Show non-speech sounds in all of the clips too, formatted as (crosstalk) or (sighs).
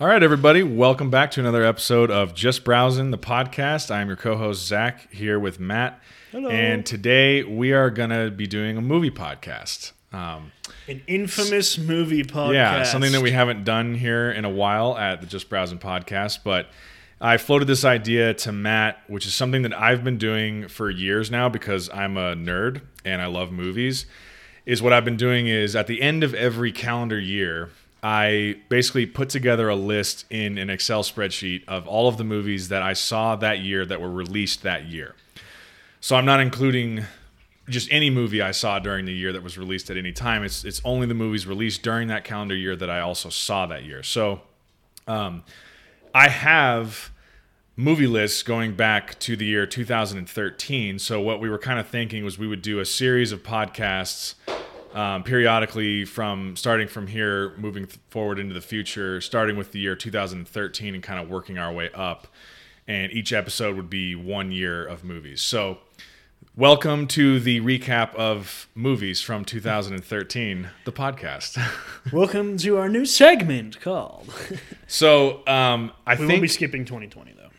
All right, everybody, welcome back to another episode of Just Browsing the podcast. I'm your co-host Zach here with Matt, Hello. and today we are gonna be doing a movie podcast. Um, An infamous movie podcast. yeah, something that we haven't done here in a while at the Just Browsing podcast, but I floated this idea to Matt, which is something that I've been doing for years now because I'm a nerd and I love movies. Is what I've been doing is at the end of every calendar year, I basically put together a list in an Excel spreadsheet of all of the movies that I saw that year that were released that year. So I'm not including just any movie I saw during the year that was released at any time. It's it's only the movies released during that calendar year that I also saw that year. So um, I have movie lists going back to the year 2013. So what we were kind of thinking was we would do a series of podcasts um, periodically from starting from here, moving th- forward into the future, starting with the year 2013 and kind of working our way up. And each episode would be one year of movies. So welcome to the recap of movies from 2013, the podcast. (laughs) Welcome to our new segment called. so um, I we think We will be skipping 2020 though.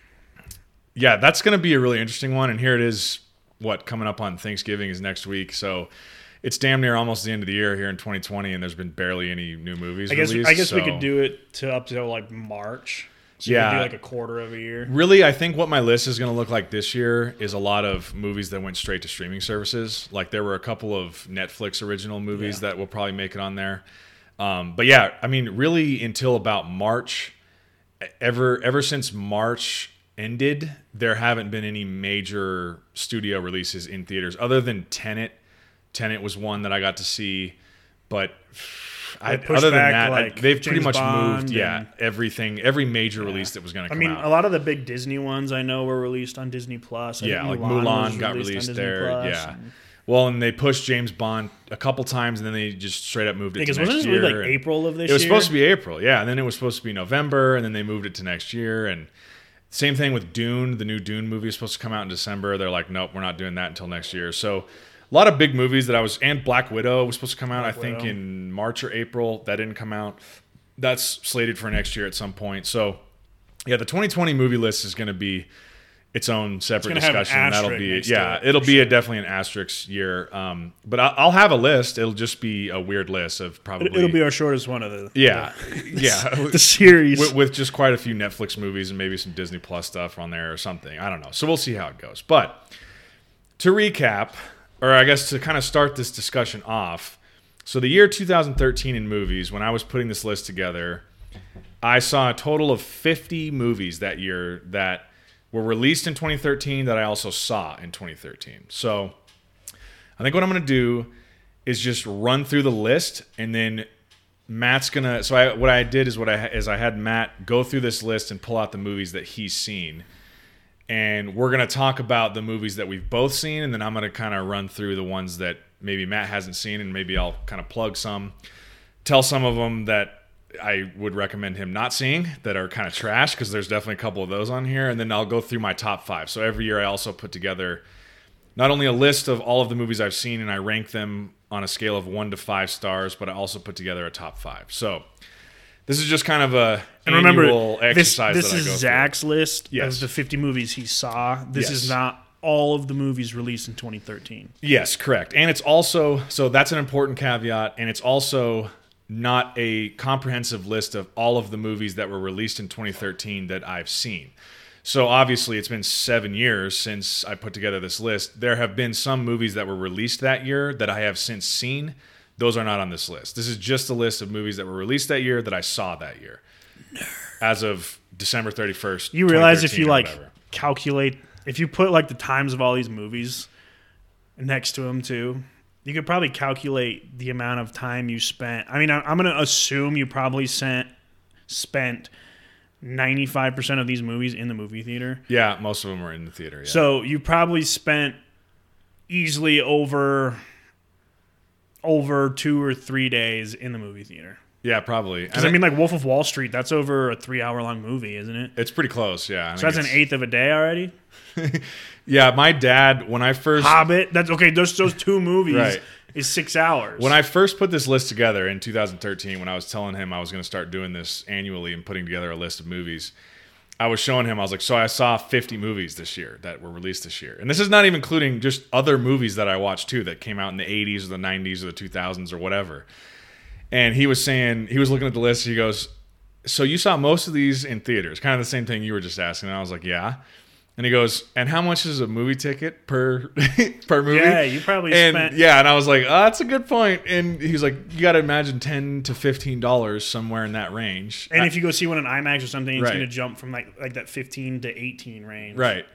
yeah, that's going to be a really interesting one. And here it is. What coming up on Thanksgiving is next week. So it's damn near almost the end of the year here in 2020, and there's been barely any new movies. I guess released, I guess we could do it to up to like March. So Yeah. do like a quarter of a year. Really, I think what my list is going to look like this year is a lot of movies that went straight to streaming services. Like there were a couple of Netflix original movies Yeah. that will probably make it on there. Um, but yeah, I mean, really until about March, ever ever since March ended, there haven't been any major studio releases in theaters other than Tenet. Tenet was one that I got to see, but (sighs) I, other than that, I- they've pretty James much moved. Bond Yeah, everything, every major release that was going to come. Out. I mean, out. a lot of the big Disney ones I know were released on Disney Plus. I Yeah, like was Mulan got released there. Plus, yeah. and- Well, and they pushed James Bond a couple times, and then they just straight up moved it Because to wasn't next it year. like and- April of this It was year? supposed to be April, yeah, and then it was supposed to be November, and then they moved it to next year. And same thing with Dune. The new Dune movie is supposed to come out in December. They're like, nope, we're not doing that until next year. So a lot of big movies that I was, and Black Widow was supposed to come out, I think, Widow. in March or April. That didn't come out. That's slated for next year at some point. So yeah, the 2020 movie list is going to be its own separate an discussion. That'll be yeah, it, it'll for be a definitely an asterisk year. Um, but I, I'll have a list. It'll just be a weird list of probably It, will be our shortest one of the yeah, (laughs) yeah, (laughs) the series. with, with just quite a few Netflix movies and maybe some Disney Plus stuff on there or something. I don't know. So we'll see how it goes. But to recap, or I guess to kind of start this discussion off, so the year 2013 in movies, when I was putting this list together, I saw a total of 50 movies that year that were released in 2013 that I also saw in 2013. So I think what I'm going to do is just run through the list and then Matt's gonna. So I, what I did is what I is I had Matt go through this list and pull out the movies that he's seen, and we're gonna talk about the movies that we've both seen, and then I'm gonna kind of run through the ones that maybe Matt hasn't seen, and maybe I'll kind of plug some, tell some of them that I would recommend him not seeing that are kind of trash because there's definitely a couple of those on here, and then I'll go through my top five. So every year I also put together not only a list of all of the movies I've seen and I rank them on a scale of one to five stars, but I also put together a top five. So this is just kind of a And remember, annual this, exercise this that I is go through. Zach's list Yes. of the 50 movies he saw. This Yes. is not all of the movies released in 2013. Yes, correct. And it's also so that's an important caveat, and it's also not a comprehensive list of all of the movies that were released in 2013 that I've seen. So obviously, it's been seven years since I put together this list. There have been some movies that were released that year that I have since seen. Those are not on this list. This is just a list of movies that were released that year that I saw that year, as of December 31st. You realize if you like whatever. calculate, if you put like the times of all these movies next to them too, you could probably calculate the amount of time you spent. I mean, I'm going to assume you probably sent spent 95% of these movies in the movie theater. Yeah, most of them were in the theater. Yeah. So you probably spent easily over over 2 or 3 days in the movie theater. Yeah, probably. Because I mean, like Wolf of Wall Street, that's over a three-hour-long movie, isn't it? it's pretty close. Yeah. I So that's an eighth of a day already. (laughs) Yeah, my dad when I first Hobbit. That's okay. Those those two movies Right. is six hours. When I first put this list together in 2013, when I was telling him I was going to start doing this annually and putting together a list of movies, I was showing him, I was like, so I saw 50 movies this year that were released this year. And this is not even including just other movies that I watched too that came out in the 80s or the 90s or the 2000s or whatever. And he was saying, he was looking at the list, he goes, so you saw most of these in theaters, kind of the same thing you were just asking. And I was like, yeah. And he goes, and how much is a movie ticket per (laughs) per movie? Yeah, you probably and, spent- Yeah, and I was like, oh, that's a good point. And he's like, you got to imagine ten to fifteen dollars somewhere in that range. and if you go see one in IMAX or something, it's Right. going to jump from like like that fifteen to eighteen range. right,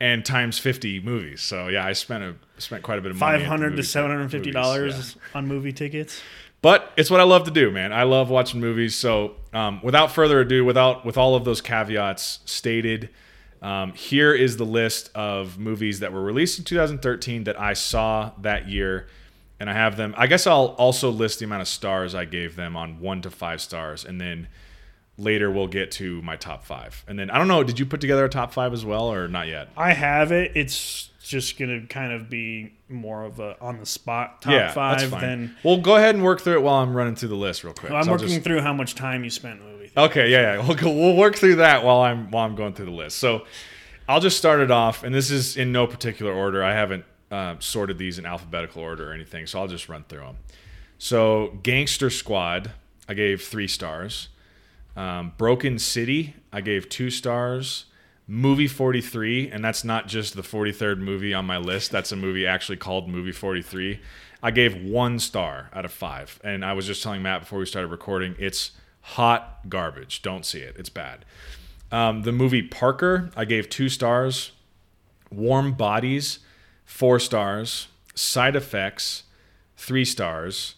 and times fifty movies. So yeah, I spent a spent quite a bit of money. Five hundred to seven hundred fifty dollars yeah. on movie tickets. But it's what I love to do, man. I love watching movies. So, um, without further ado, without with all of those caveats stated, um, here is the list of movies that were released in 2013 that I saw that year, and I have them. I guess I'll also list the amount of stars I gave them on one to five stars, and then later we'll get to my top five. And then I don't know, did you put together a top five as well, or not yet? I have it. It's just going to kind of be more of a on the spot top yeah, that's five fine. than. Well, go ahead and work through it while I'm running through the list real quick. I'm So working just- through how much time you spent in the movie. Okay, yeah, yeah. (laughs) We'll we'll work through that while I'm while I'm going through the list. So I'll just start it off, and this is in no particular order. I haven't uh, sorted these in alphabetical order or anything, so I'll just run through them. So Gangster Squad, I gave three stars. Um, Broken City, I gave two stars. Movie 43, and that's not just the 43rd movie on my list. That's a movie actually called Movie 43. I gave one star out of five. And I was just telling Matt before we started recording, it's hot garbage. Don't see it, it's bad. Um, the movie Parker, I gave two stars. Warm Bodies, four stars. Side Effects, three stars.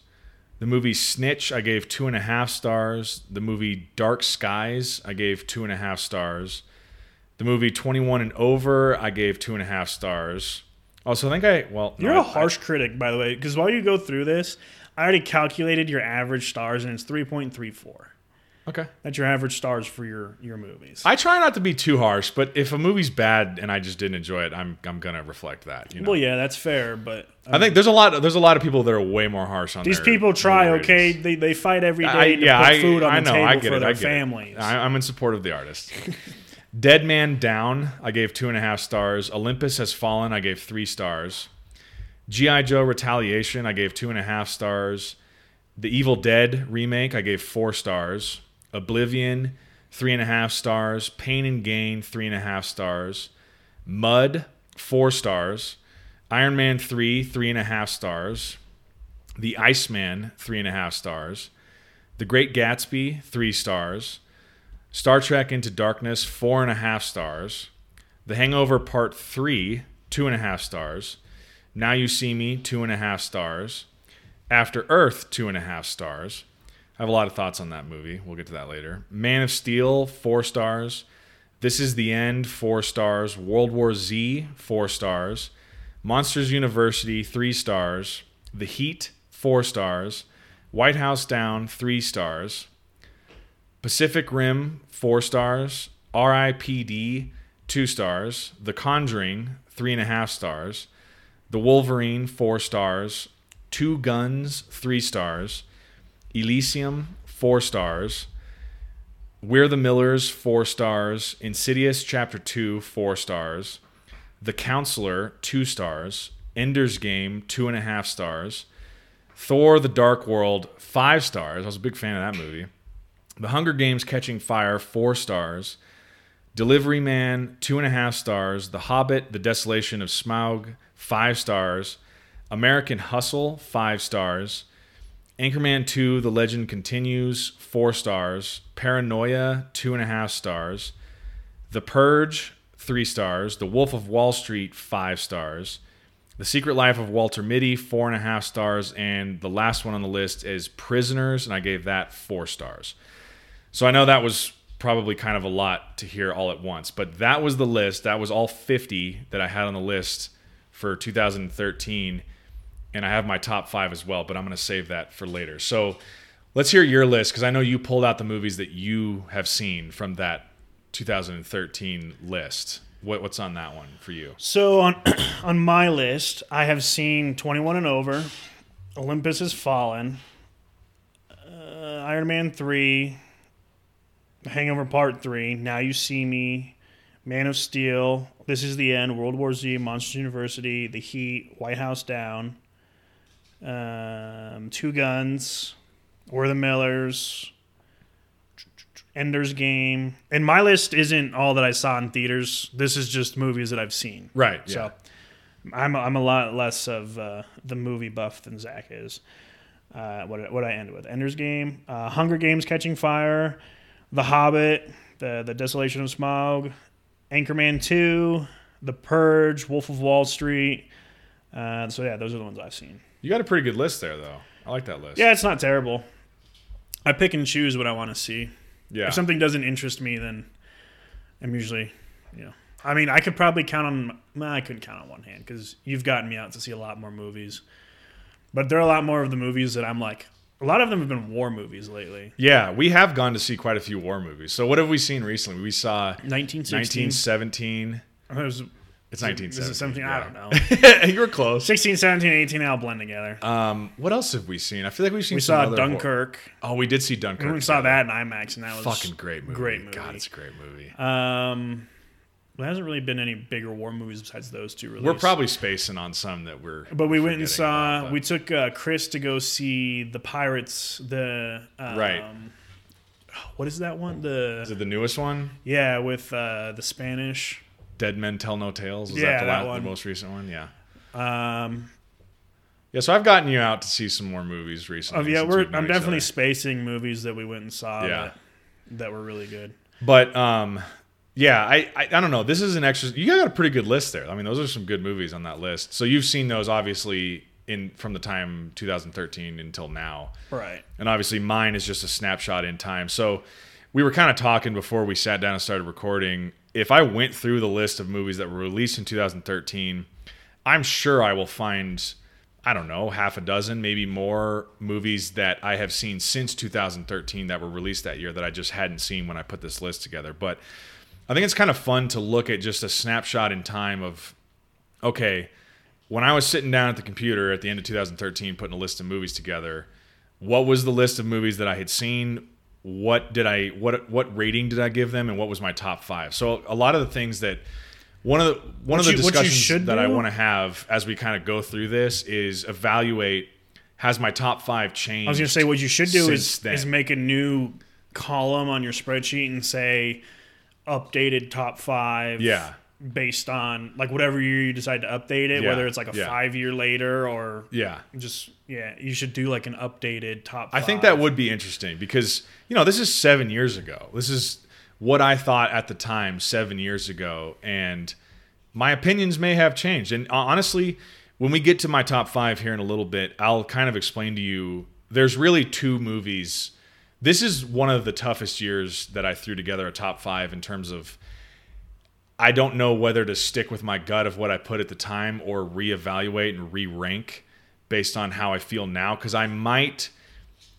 The movie Snitch, I gave two and a half stars. The movie Dark Skies, I gave two and a half stars. The movie 21 and Over, I gave two and a half stars. Also, I think I, well, no, You're I- a harsh critic, by the way, because while you go through this, I already calculated your average stars, and it's 3.34. I- okay. That's your average stars for your your movies. I try not to be too harsh, but if a movie's bad and I just didn't enjoy it, I'm I'm gonna reflect that. You know? well, yeah, that's fair, but I think um, there's a lot. There's a lot of people that are way more harsh on these people try. Okay, they, they fight every day I, to yeah, put I, food on I the know. table I get for it. their I get families. It. I'm in support of the artist. (laughs) Dead Man Down, I gave two and a half stars. Olympus Has Fallen, I gave three stars. G.I. Joe Retaliation, I gave two and a half stars. The Evil Dead remake, I gave four stars. Oblivion, three and a half stars. Pain and Gain, three and a half stars. Mud, four stars. Iron Man 3, three and a half stars. The Iceman, three and a half stars. The Great Gatsby, three stars. Star Trek Into Darkness, four and a half stars. The Hangover Part 3, two and a half stars. Now You See Me, two and a half stars. After Earth, two and a half stars. I have a lot of thoughts on that movie. We'll get to that later. Man of Steel, four stars. This is the End, four stars. World War Z, four stars. Monsters University, three stars. The Heat, four stars. White House Down, three stars. Pacific Rim, four stars. R.I.P.D., two stars. The Conjuring, three and a half stars. The Wolverine, four stars. Two Guns, three stars. Elysium, four stars. We're the Millers, four stars. Insidious, Chapter 2, four stars. The Counselor, two stars. Ender's Game, two and a half stars. Thor: The Dark World, five stars. I was a big fan of that movie. The Hunger Games: Catching Fire, four stars. Delivery Man, two and a half stars. The Hobbit: The Desolation of Smaug, five stars. American Hustle, five stars. Anchorman 2, The Legend Continues, four stars. Paranoia, two and a half stars. The Purge, three stars. The Wolf of Wall Street, five stars. The Secret Life of Walter Mitty, four and a half stars. And the last one on the list is Prisoners, and I gave that four stars. So I know that was probably kind of a lot to hear all at once, but that was the list. That was all 50 that I had on the list for 2013. And I have my top five as well, but I'm going to save that for later. So Let's hear your list because I know you pulled out the movies that you have seen from that 2013 list. What, what's on that one for you? So on (clears throat) on my list, I have seen 21 and over, Olympus Has Fallen, uh, Iron Man 3, Hangover Part 3, Now You See Me, Man of Steel, This Is the End, World War Z, Monsters University, The Heat, White House Down, um, Two Guns, We're the Millers, Ender's Game. And my list isn't all that I saw in theaters. This is just movies that I've seen. Right. Yeah. So I'm I'm a lot less of uh, the movie buff than Zach is. Uh, what what I end with Ender's Game, uh, Hunger Games, Catching Fire, The Hobbit, the the Desolation of Smaug, Anchorman Two, The Purge, Wolf of Wall Street. Uh, so yeah, those are the ones I've seen. You got a pretty good list there, though. I like that list. Yeah, it's not terrible. I pick and choose what I want to see. Yeah. If something doesn't interest me, then I'm usually, you know, I mean, I could probably count on. Nah, I couldn't count on one hand because you've gotten me out to see a lot more movies. But there are a lot more of the movies that I'm like. A lot of them have been war movies lately. Yeah, we have gone to see quite a few war movies. So what have we seen recently? We saw 1916. 1917. It was, It's is it 1917. 17? I don't know. (laughs) you were close. 16, 17, 18 they all blend together. Um, what else have we seen? I feel like we've seen. we some saw other hor- Dunkirk. oh, we did see Dunkirk. we saw that in IMAX, and that was Fucking great movie. Great movie. God, it's a great movie. Um, there hasn't really been any bigger war movies besides those two. Released. We're probably spacing on some that we're. But we went and forgetting saw. about, but- we took uh, Chris to go see the Pirates. The um, Right. What is that one? The Is it the newest one? yeah, with uh, the Spanish. Dead Men Tell No Tales. Is Yeah, that the, that last, one. the most recent one? Yeah. Um, Yeah. So I've gotten you out to see some more movies recently. oh yeah, we're. I'm definitely spacing movies that we went and saw. Yeah. That, that were really good. But um, yeah, I, I I don't know. This is an extra. You got a pretty good list there. I mean, those are some good movies on that list. So you've seen those obviously in from the time 2013 until now, Right. and obviously mine is just a snapshot in time. So we were kind of talking before we sat down and started recording. If I went through the list of movies that were released in 2013, I'm sure I will find. I don't know, half a dozen, maybe more movies that I have seen since 2013 that were released that year that I just hadn't seen when I put this list together. But I think it's kind of fun to look at just a snapshot in time of, okay, when I was sitting down at the computer at the end of 2013 putting a list of movies together, what was the list of movies that I had seen? What did I what what rating did I give them, and what was my top five? So a lot of the things that one of the one What of the you- discussions should that I want to have as we kind of go through this is evaluate has my top five changed. I was gonna say what you should do is then. is make a new column on your spreadsheet and say updated top five. Yeah. Based on like whatever year you decide to update it, Yeah, whether it's like a yeah. five year later or yeah. just yeah, you should do like an updated top. I think that would be interesting because you know this is seven years ago. This is what I thought at the time seven years ago, and my opinions may have changed. And uh, honestly, when we get to my top five here in a little bit, I'll kind of explain to you. There's really two movies. This is one of the toughest years that I threw together a top five in terms of. I don't know whether to stick with my gut of what I put at the time or reevaluate and re-rank based on how I feel now because I might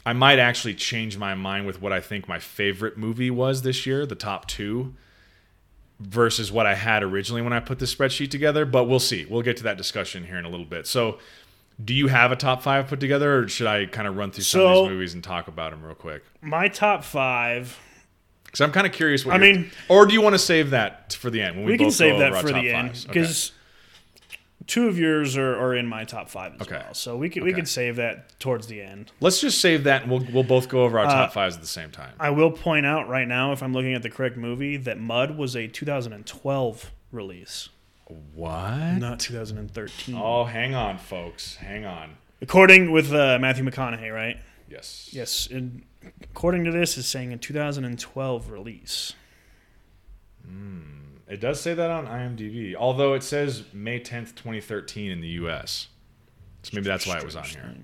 I might actually change my mind with what I think my favorite movie was this year, the top two, versus what I had originally when I put this spreadsheet together. But we'll see. We'll get to that discussion here in a little bit. So, do you have a top five put together, or should I kind of run through some of these movies and talk about them real quick? my top five. Because I'm kind of curious. What I mean- or do you want to save that for the end? When we, We can save that for the end fives? Okay. because two of yours are, are in my top five as Okay. well. So we can we Okay. can save that towards the end. let's just save that, and we'll we'll both go over our Uh, top fives at the same time. I will point out right now, if I'm looking at the correct movie, that Mud was a 2012 release, What? not 2013. Oh, hang on, folks. Hang on. According with uh, Matthew McConaughey, right? Yes. Yes. And according to this, is saying a 2012 release. Hmm. It does say that on IMDb, although it says May 10th, 2013 in the US. So maybe that's why it was on here.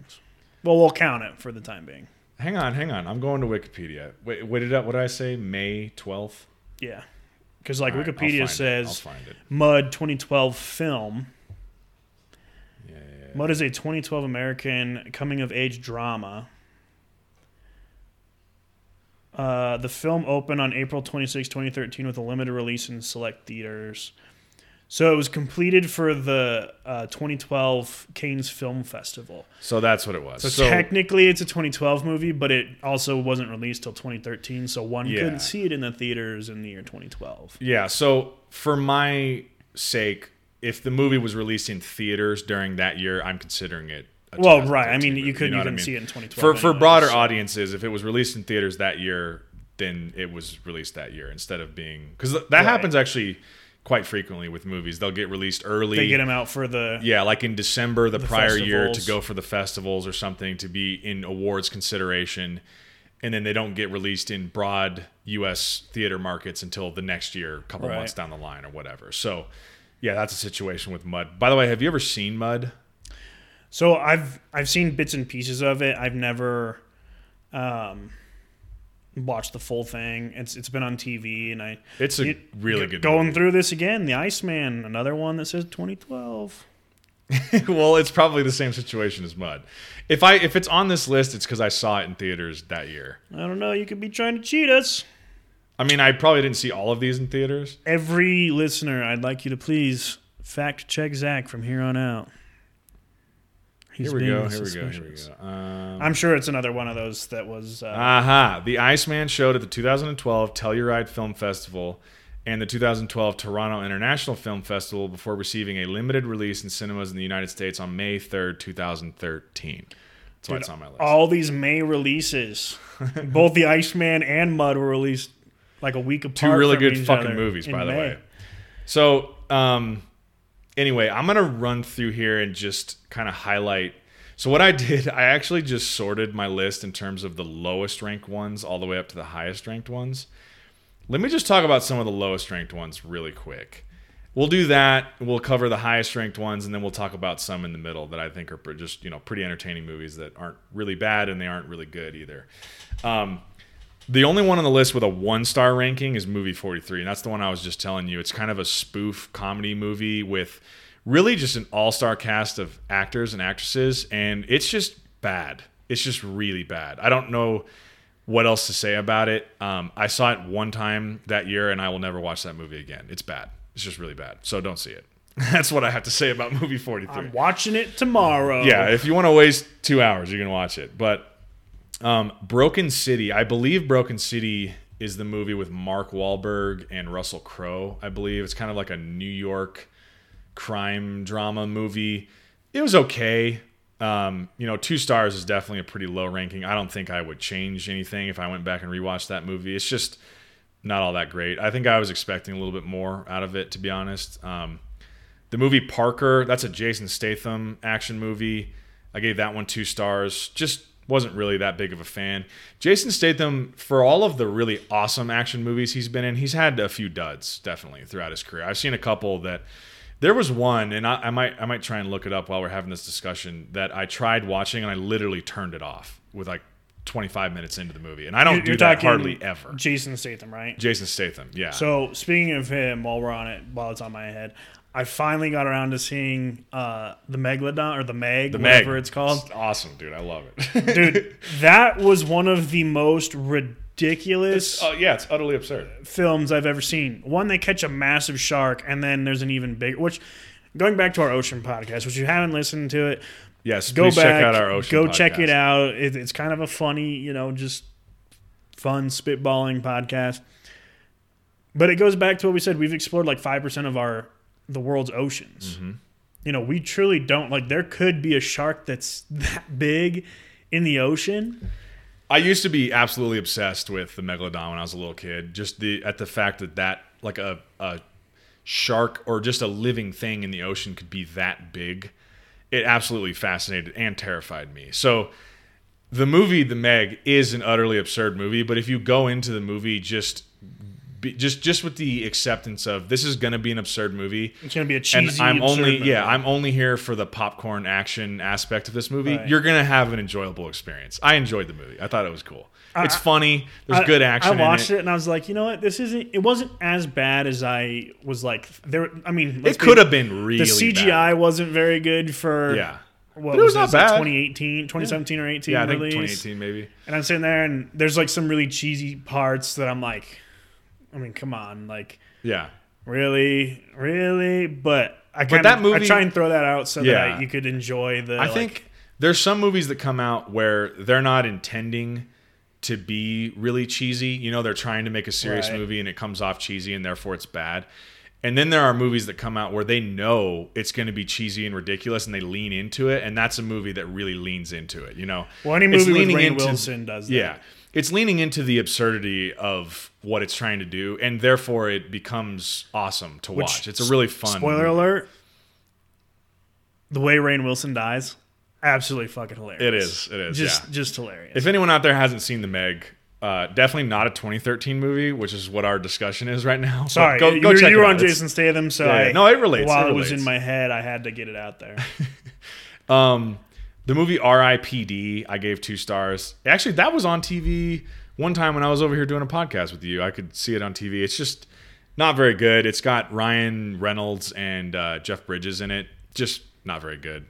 Well, we'll count it for the time being. Hang on, hang on. I'm going to Wikipedia. Wait, what did I, what did I say? May 12th? Yeah. Because like All right, Wikipedia. I'll says. Mud 2012 film. Yeah, yeah, yeah. Mud is a 2012 American coming of age drama. Uh, the film opened on April 26, 2013, with a limited release in select theaters. So it was completed for the uh, 2012 Cannes Film Festival. So that's what it was. So, So, technically, it's a 2012 movie, but it also wasn't released till 2013. So one Yeah. couldn't see it in the theaters in the year 2012. yeah. So for my sake, if the movie was released in theaters during that year, I'm considering it. Well, right. I 2013 mean, you couldn't know even I mean? see it in 2012. For for broader audiences, if it was released in theaters that year, then it was released that year instead of being because that happens actually quite frequently with movies. They'll get released early. They get them out for the. Yeah, like in December the, prior year to go for the festivals or something to be in awards consideration, and then they don't get released in broad U.S. theater markets until the next year, a couple Right. months down the line or whatever. So, yeah, that's a situation with Mud. By the way, have you ever seen Mud? So I've I've seen bits and pieces of it. I've never um, watched the full thing. It's it's been on TV, and I It's a It- really good. Going movie. through this again, The Iceman, another one that says 2012. (laughs) well, it's probably the same situation as Mud. If I if it's on this list, it's because I saw it in theaters that year. I don't know. You could be trying to cheat us. I mean, I probably didn't see all of these in theaters. Every listener, I'd like you to please fact check Zach from here on out. He's Here we go. Here we go. Here we go. Um, I'm sure it's another one of those that was. Uh, Aha! The Iceman showed at the 2012 Telluride Film Festival and the 2012 Toronto International Film Festival before receiving a limited release in cinemas in the United States on May 3rd, 2013. That's why Dude, it's on my list. all these May releases, (laughs) both the Iceman and Mud were released like a week apart. Two really good fucking movies, by the May. way. So, um, anyway, I'm gonna run through here and just kind of highlight. So what I (laughs) did, I actually just sorted my list in terms of the lowest ranked ones all the way up to the highest ranked ones. Let me just talk about some of the lowest ranked ones really quick. We'll do that. We'll cover the highest ranked ones, and then we'll talk about some in the middle that I think are just you know pretty entertaining movies that aren't really bad and they aren't really good either. Um, the only one on the list with a one star ranking is movie 43, and that's the one I was just telling you. It's kind of a spoof comedy movie with really just an all star cast of actors and actresses, and it's just bad. It's just really bad. I don't know what else to say about it. Um, I saw it one time that year, and I will never watch that movie again. It's bad. It's just really bad. So don't see it. (laughs) That's what I have to say about movie 43 I'm watching it tomorrow. yeah, if you want to waste two hours, you can watch it. But um, Broken City, I believe Broken City is the movie with Mark Wahlberg and Russell Crowe. I believe it's kind of like a New York crime drama movie. It was okay. Um, you know, two stars is definitely a pretty low ranking. I don't think I would change anything if I went back and rewatched that movie. It's just not all that great. I think I was expecting a little bit more out of it, to be honest. Um, the movie Parker, that's a Jason Statham action movie. I gave that one two stars. Just wasn't really that big of a fan. Jason Statham, for all of the really awesome action movies he's been in, he's had a few duds definitely throughout his career. I've seen a couple that there was one, and I, I might I might try and look it up while we're having this discussion that I tried watching and I literally turned it off with like 25 minutes into the movie, and I don't You're- do you're that hardly ever. Jason Statham, right? Jason Statham, yeah. So speaking of him, while we're on it, while it's on my head, I finally got around to seeing uh, the Megalodon or the Meg, the whatever Meg, it's called. It's awesome, dude. I love it. (laughs) Dude, that was one of the most ridiculous oh yeah, it's utterly absurd. films I've ever seen. One, they catch a massive shark, and then there's an even bigger. Which, going back to our ocean podcast, which you haven't listened to it, Yes, go back, check out our ocean. go check it out. It, it's kind of a funny, you know, just fun spitballing podcast. But it goes back to what we said. We've explored like five percent of our the world's oceans. Mm-hmm. You know, we truly don't like. There could be a shark that's (laughs) that big in the ocean. I used to be absolutely obsessed with the megalodon when I was a little kid. Just the at the fact that that like a a shark or just a living thing in the ocean could be that big. It absolutely fascinated and terrified me. So the movie The Meg is an utterly absurd movie, but if you go into the movie just be, just just with the acceptance of this is going to be an absurd movie, It's gonna be a cheesy. and. I'm only movie. yeah I'm only here for the popcorn action aspect of this movie. Right. You're gonna have an enjoyable experience. I enjoyed the movie. I thought it was cool. it's funny. There's I- good action. I watched in it. and I was like, you know what? This isn't. It wasn't as bad as I was like. There. I mean, It could be- have been really The CGI bad. wasn't very good for Yeah, what But it was was not like bad. 2018, 2017 or 18 Yeah, I think release. 2018 maybe. And I'm sitting there, and there's like some really cheesy parts that I'm like, I mean, come on, like Yeah. really, really. But I kind that of movie- I try and throw that out so Yeah. that I, you could enjoy the. I like- think there's some movies that come out where they're not intending to be really cheesy. You know, they're trying to make a serious Right. movie and it comes off cheesy and therefore it's bad. And then there are movies that come out where they know it's going to be cheesy and ridiculous and they lean into it. And that's a movie that really leans into it, you know? well, any movie with Rainn into- Wilson does that. Yeah. It's leaning into the absurdity of what it's trying to do. And therefore it becomes awesome to Which- watch. It's a really fun. Spoiler movie. alert: the way Rainn Wilson dies, absolutely fucking hilarious. It is. It is. just yeah. just hilarious. If anyone out there hasn't seen the Meg, uh, definitely not a 2013 movie, which is what our discussion is right now. (laughs) Sorry, go, you, go you check were on. It's- Jason Statham, so Yeah. I, No, it relates, While it it was in my head, I had to get it out there. (laughs) Um, the movie R.I.P.D. I gave two stars. Actually, that was on TV one time when I was over here doing a podcast with you. I could see it on TV. It's just not very good. It's got Ryan Reynolds and uh, Jeff Bridges in it. Just not very good.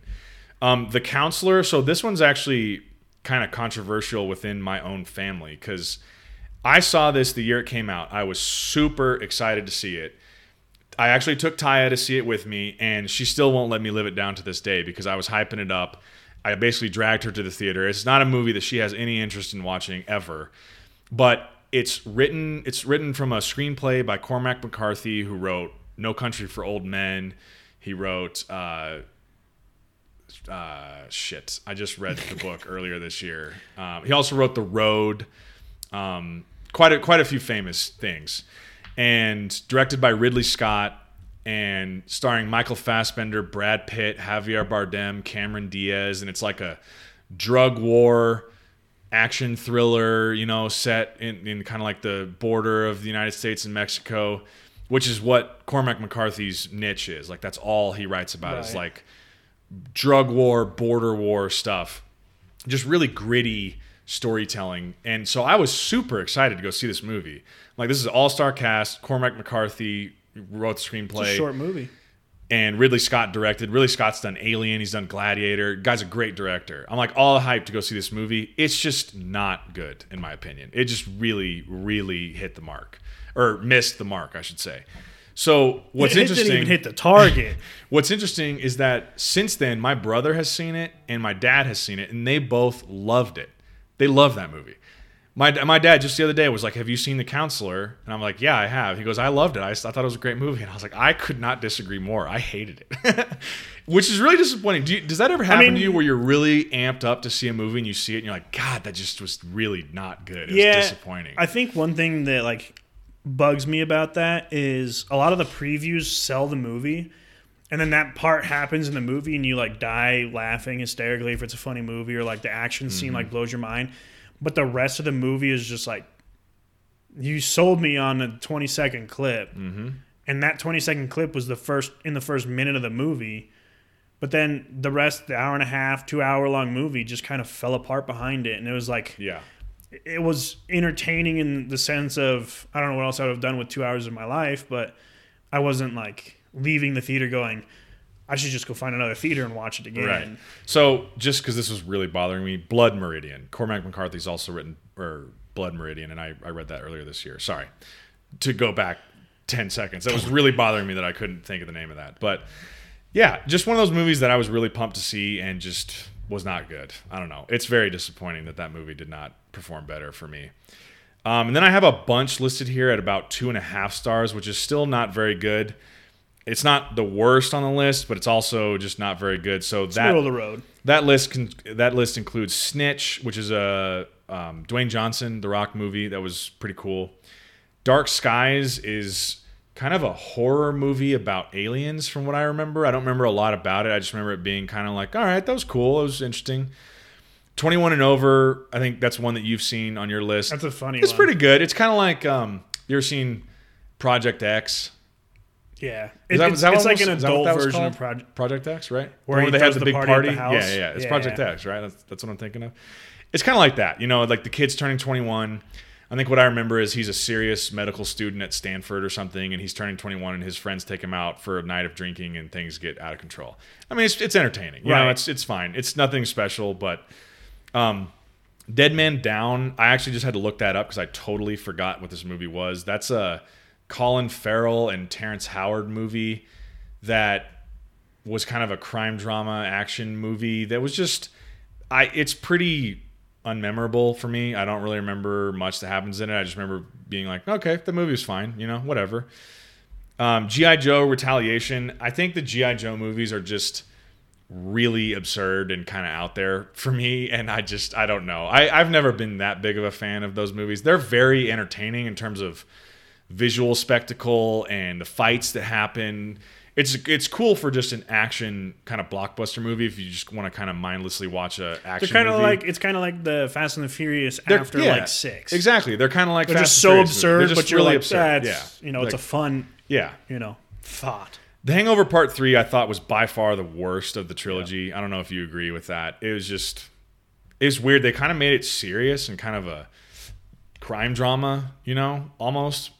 Um, the counselor. So this one's actually kind of controversial within my own family because I saw this the year it came out. I was super excited to see it. I actually took Taya to see it with me, and she still won't let me live it down to this day because I was hyping it up. I basically dragged her to the theater. It's not a movie that she has any interest in watching ever, but it's written. It's written from a screenplay by Cormac McCarthy, who wrote No Country for Old Men. He wrote uh, uh, shit. I just read the (laughs) book earlier this year. Um, he also wrote The Road. Um, quite a quite a few famous things, and directed by Ridley Scott and starring Michael Fassbender, Brad Pitt, Javier Bardem, Cameron Diaz, and it's like a drug war action thriller, you know, set in, in kind of like the border of the United States and Mexico, which is what Cormac McCarthy's niche is. Like that's all he writes about is like drug war, border war stuff. Just really gritty storytelling. And so I was super excited to go see this movie. Like this is all-star cast. Cormac McCarthy wrote the screenplay It's a short movie. and Ridley Scott directed. Ridley Scott's done Alien, he's done Gladiator. Guy's a great director. I'm like all hyped to go see this movie. It's just not good in my opinion. It just really, really hit the mark or missed the mark, I should say. So what's it interesting? didn't even hit the target. (laughs) What's interesting is that since then, my brother has seen it and my dad has seen it, and they both loved it. They love that movie. My, my dad just the other day was like, "Have you seen The Counselor?" And I'm like, "Yeah, I have." He goes, "I loved it. I, I thought it was a great movie." And I was like, "I could not disagree more. I hated it," (laughs) which is really disappointing. Do you, does that ever happen mean- to you where you're really amped up to see a movie and you see it and you're like, "God, that just was really not good. It yeah, was disappointing." I think one thing that like bugs me about that is a lot of the previews sell the movie, and then that part happens in the movie, and you like die laughing hysterically if it's a funny movie or like the action scene Mm-hmm. like blows your mind, but the rest of the movie is just like you sold me on a 20 second clip. Mm-hmm. and that 20 second clip was the first in the first minute of the movie. But then the rest the hour and a half two hour long movie just kind of fell apart behind it. And it was like yeah, it was entertaining in the sense of I don't know what else I would have done with two hours of my life, but I wasn't like leaving the theater going, I should just go find another theater and watch it again. Right. So just because this was really bothering me, Blood Meridian. Cormac McCarthy's also written or Blood Meridian, and I, I read that earlier this year. Sorry. To go back ten seconds. That was (laughs) really bothering me that I couldn't think of the name of that. But yeah, just one of those movies that I was really pumped to see and just was not good. I don't know. It's very disappointing that that movie did not perform better for me. Um, and then I have a bunch listed here at about two and a half stars, which is still not very good. It's not the worst on the list, but it's also just not very good. So that Middle of the road. that list can, that list includes Snitch, which is a um, Dwayne Johnson, The Rock movie that was pretty cool. Dark Skies is kind of a horror movie about aliens, from what I remember. I don't remember a lot about it. I just remember it being kind of like, all right, that was cool. It was interesting. 21 and over, I think that's one that you've seen on your list. That's a funny it's one. pretty good. It's kind of like um, you ever seen Project X? Yeah. Is that- it's is that it's like was- an adult version called? of Project. Project X, right? Where he they have the the big party the? Yeah, yeah, yeah. It's Yeah, Project yeah. X, right? That's, that's what I'm thinking of. It's kind of like that, you know, like the kids turning 21. I think what I remember is he's a serious medical student at Stanford or something, and he's turning 21, and his friends take him out for a night of drinking, and things get out of control. I mean, it's, it's entertaining. You know, it's it's fine. It's nothing special, but um, Dead Man Down. I actually just had to look that up because I totally forgot what this movie was. That's a Colin Farrell and Terrence Howard movie that was kind of a crime drama action movie that was just I it's pretty unmemorable for me. I don't really remember much that happens in it. I just remember being like, okay, the movie fine, you know, whatever. Um, GI Joe Retaliation. I think the GI Joe movies are just really absurd and kind of out there for me and i just i don't know I, i've never been that big of a fan of those movies they're very entertaining in terms of visual spectacle and the fights that happen it's it's cool for just an action kind of blockbuster movie if you just want to kind of mindlessly watch a action. They're kind of like it's kind of like the Fast and the Furious They're- after yeah, like six. exactly they're kind of like They're Fast just so absurd, just but you're really like, absurd yeah you know, it's a fun yeah you know thought. The Hangover Part 3 I thought was by far the worst of the trilogy. I don't know if you agree with that. It was just it was weird. They kind of made it serious and kind of a crime drama, you know, almost.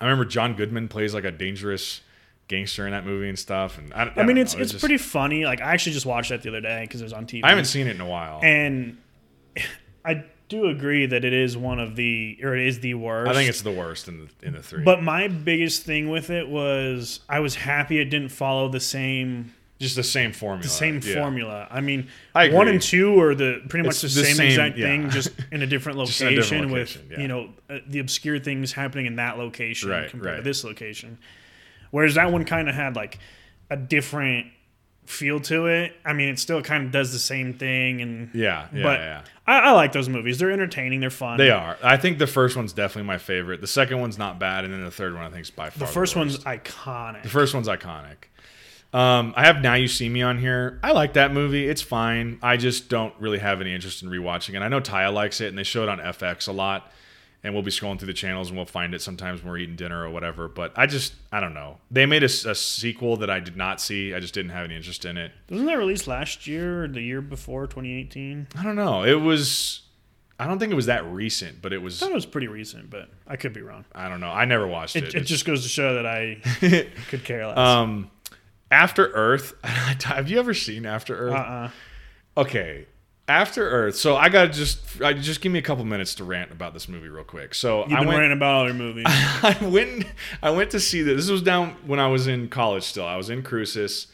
I remember John Goodman plays like a dangerous gangster in that movie and stuff and I, I I, mean, know. it's it's just- pretty funny. Like I actually just watched that the other day because it was on TV. I haven't seen it in a while. and (laughs) I do agree that it is one of the or it is the worst. I think it's the worst in the in the 3. But my biggest thing with it was I was happy it didn't follow the same just the same formula. the same Yeah. formula. I mean, I one and two are the pretty much the, the same, same- exact yeah. thing, just (laughs) in a different location, a different with yeah. you know uh, the obscure things happening in that location Right, compared to this location. Whereas that one kind of had like a different feel to it. I mean, it still kind of does the same thing, and Yeah, yeah, but yeah. I, I like those movies. They're entertaining. They're fun. They are. I think the first one's definitely my favorite. The second one's not bad, and then the third one I think is by far The first worst. one's iconic. The first one's iconic. Um, I have Now You See Me on here. I like that movie. It's fine. I just don't really have any interest in rewatching it. I know Taya likes it, and they show it on FX a lot. And we'll be scrolling through the channels, and we'll find it sometimes when we're eating dinner or whatever. But I just, I don't know. They made a sequel that I did not see. I just didn't have any interest in it. Wasn't that released last year or the year before, 2018? I don't know. It was, I don't think it was that recent, but it was. I thought it was pretty recent, but I could be wrong. I don't know. I never watched it. It, it just goes to show that I (laughs) could care less. um, After Earth. (laughs) have you ever seen After Earth? uh-uh. Okay, After Earth. So I gotta just, I just give me a couple minutes to rant about this movie real quick. So You've I been went, ranting about all your movies. (laughs) I went, I went to see this. This was down when I was in college. Still, I was in Cruces,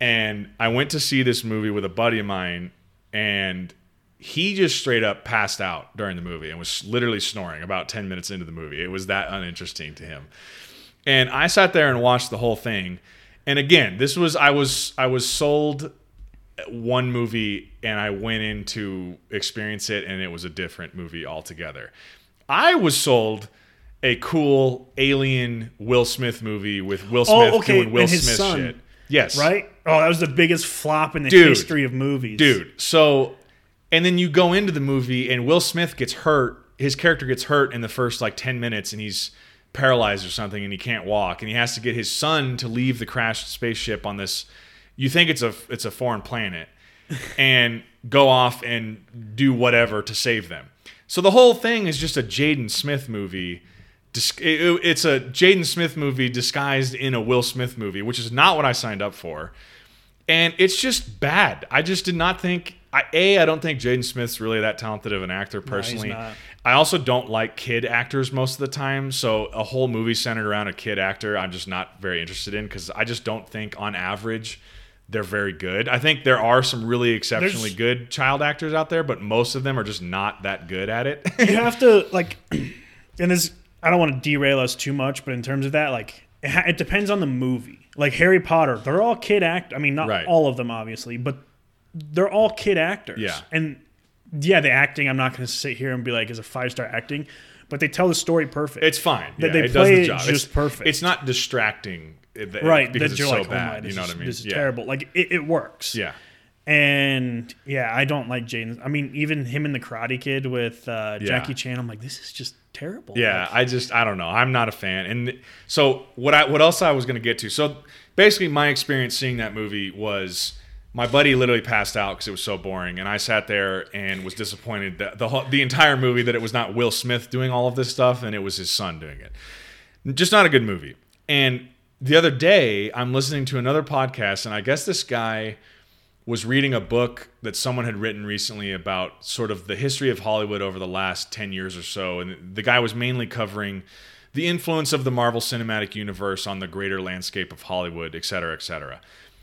and I went to see this movie with a buddy of mine, and he just straight up passed out during the movie and was literally snoring about ten minutes into the movie. It was that uninteresting to him. And I sat there and watched the whole thing. And again, this was I was I was sold one movie and I went in to experience it and it was a different movie altogether. I was sold a cool alien Will Smith movie with Will Oh, Smith okay, doing Will Smith son, shit. Yes. right? Oh, that was the biggest flop in the Dude. history of movies. Dude, so and then you go into the movie and Will Smith gets hurt. His character gets hurt in the first like 10 minutes and he's paralyzed or something and he can't walk and he has to get his son to leave the crashed spaceship on this you think it's a it's a foreign planet (laughs) and go off and do whatever to save them. So the whole thing is just a Jaden Smith movie. It's a Jaden Smith movie disguised in a Will Smith movie, which is not what I signed up for and it's just bad. I just did not think. I, a, I don't think Jaden Smith's really that talented of an actor personally. not. I also don't like kid actors most of the time. So a whole movie centered around a kid actor, I'm just not very interested in because I just don't think on average they're very good. I think there are some really exceptionally There's- good child actors out there, but most of them are just not that good at it. you (laughs) have to like, (clears throat) and this I don't want to derail us too much, but in terms of that, like, it, ha- it depends on the movie. Like Harry Potter, they're all kid act. I mean, not Right. all of them, obviously, but they're all kid actors. Yeah. and yeah, the acting. I'm not going to sit here and be like, is a five star acting, but they tell the story perfect. it's fine. That Yeah, they it does play the it job. just it's, perfect. It's not distracting. right because that you're so like, bad. oh my, this you know is, what I mean? This is Yeah. terrible. Like it, it works. Yeah. And yeah, I don't like Jaden. I mean, even him and the Karate Kid with uh, Yeah. Jackie Chan, I'm like, this is just terrible. Yeah, Like, I just I don't know. I'm not a fan. And so what I what else I was going to get to. So basically my experience seeing that movie was my buddy literally passed out because it was so boring, and I sat there and was disappointed that the whole, the entire movie that it was not Will Smith doing all of this stuff and it was his son doing it. Just not a good movie. And the other day, I'm listening to another podcast, and I guess this guy was reading a book that someone had written recently about sort of the history of Hollywood over the last 10 years or so. And the guy was mainly covering the influence of the Marvel Cinematic Universe on the greater landscape of Hollywood, et cetera, et cetera.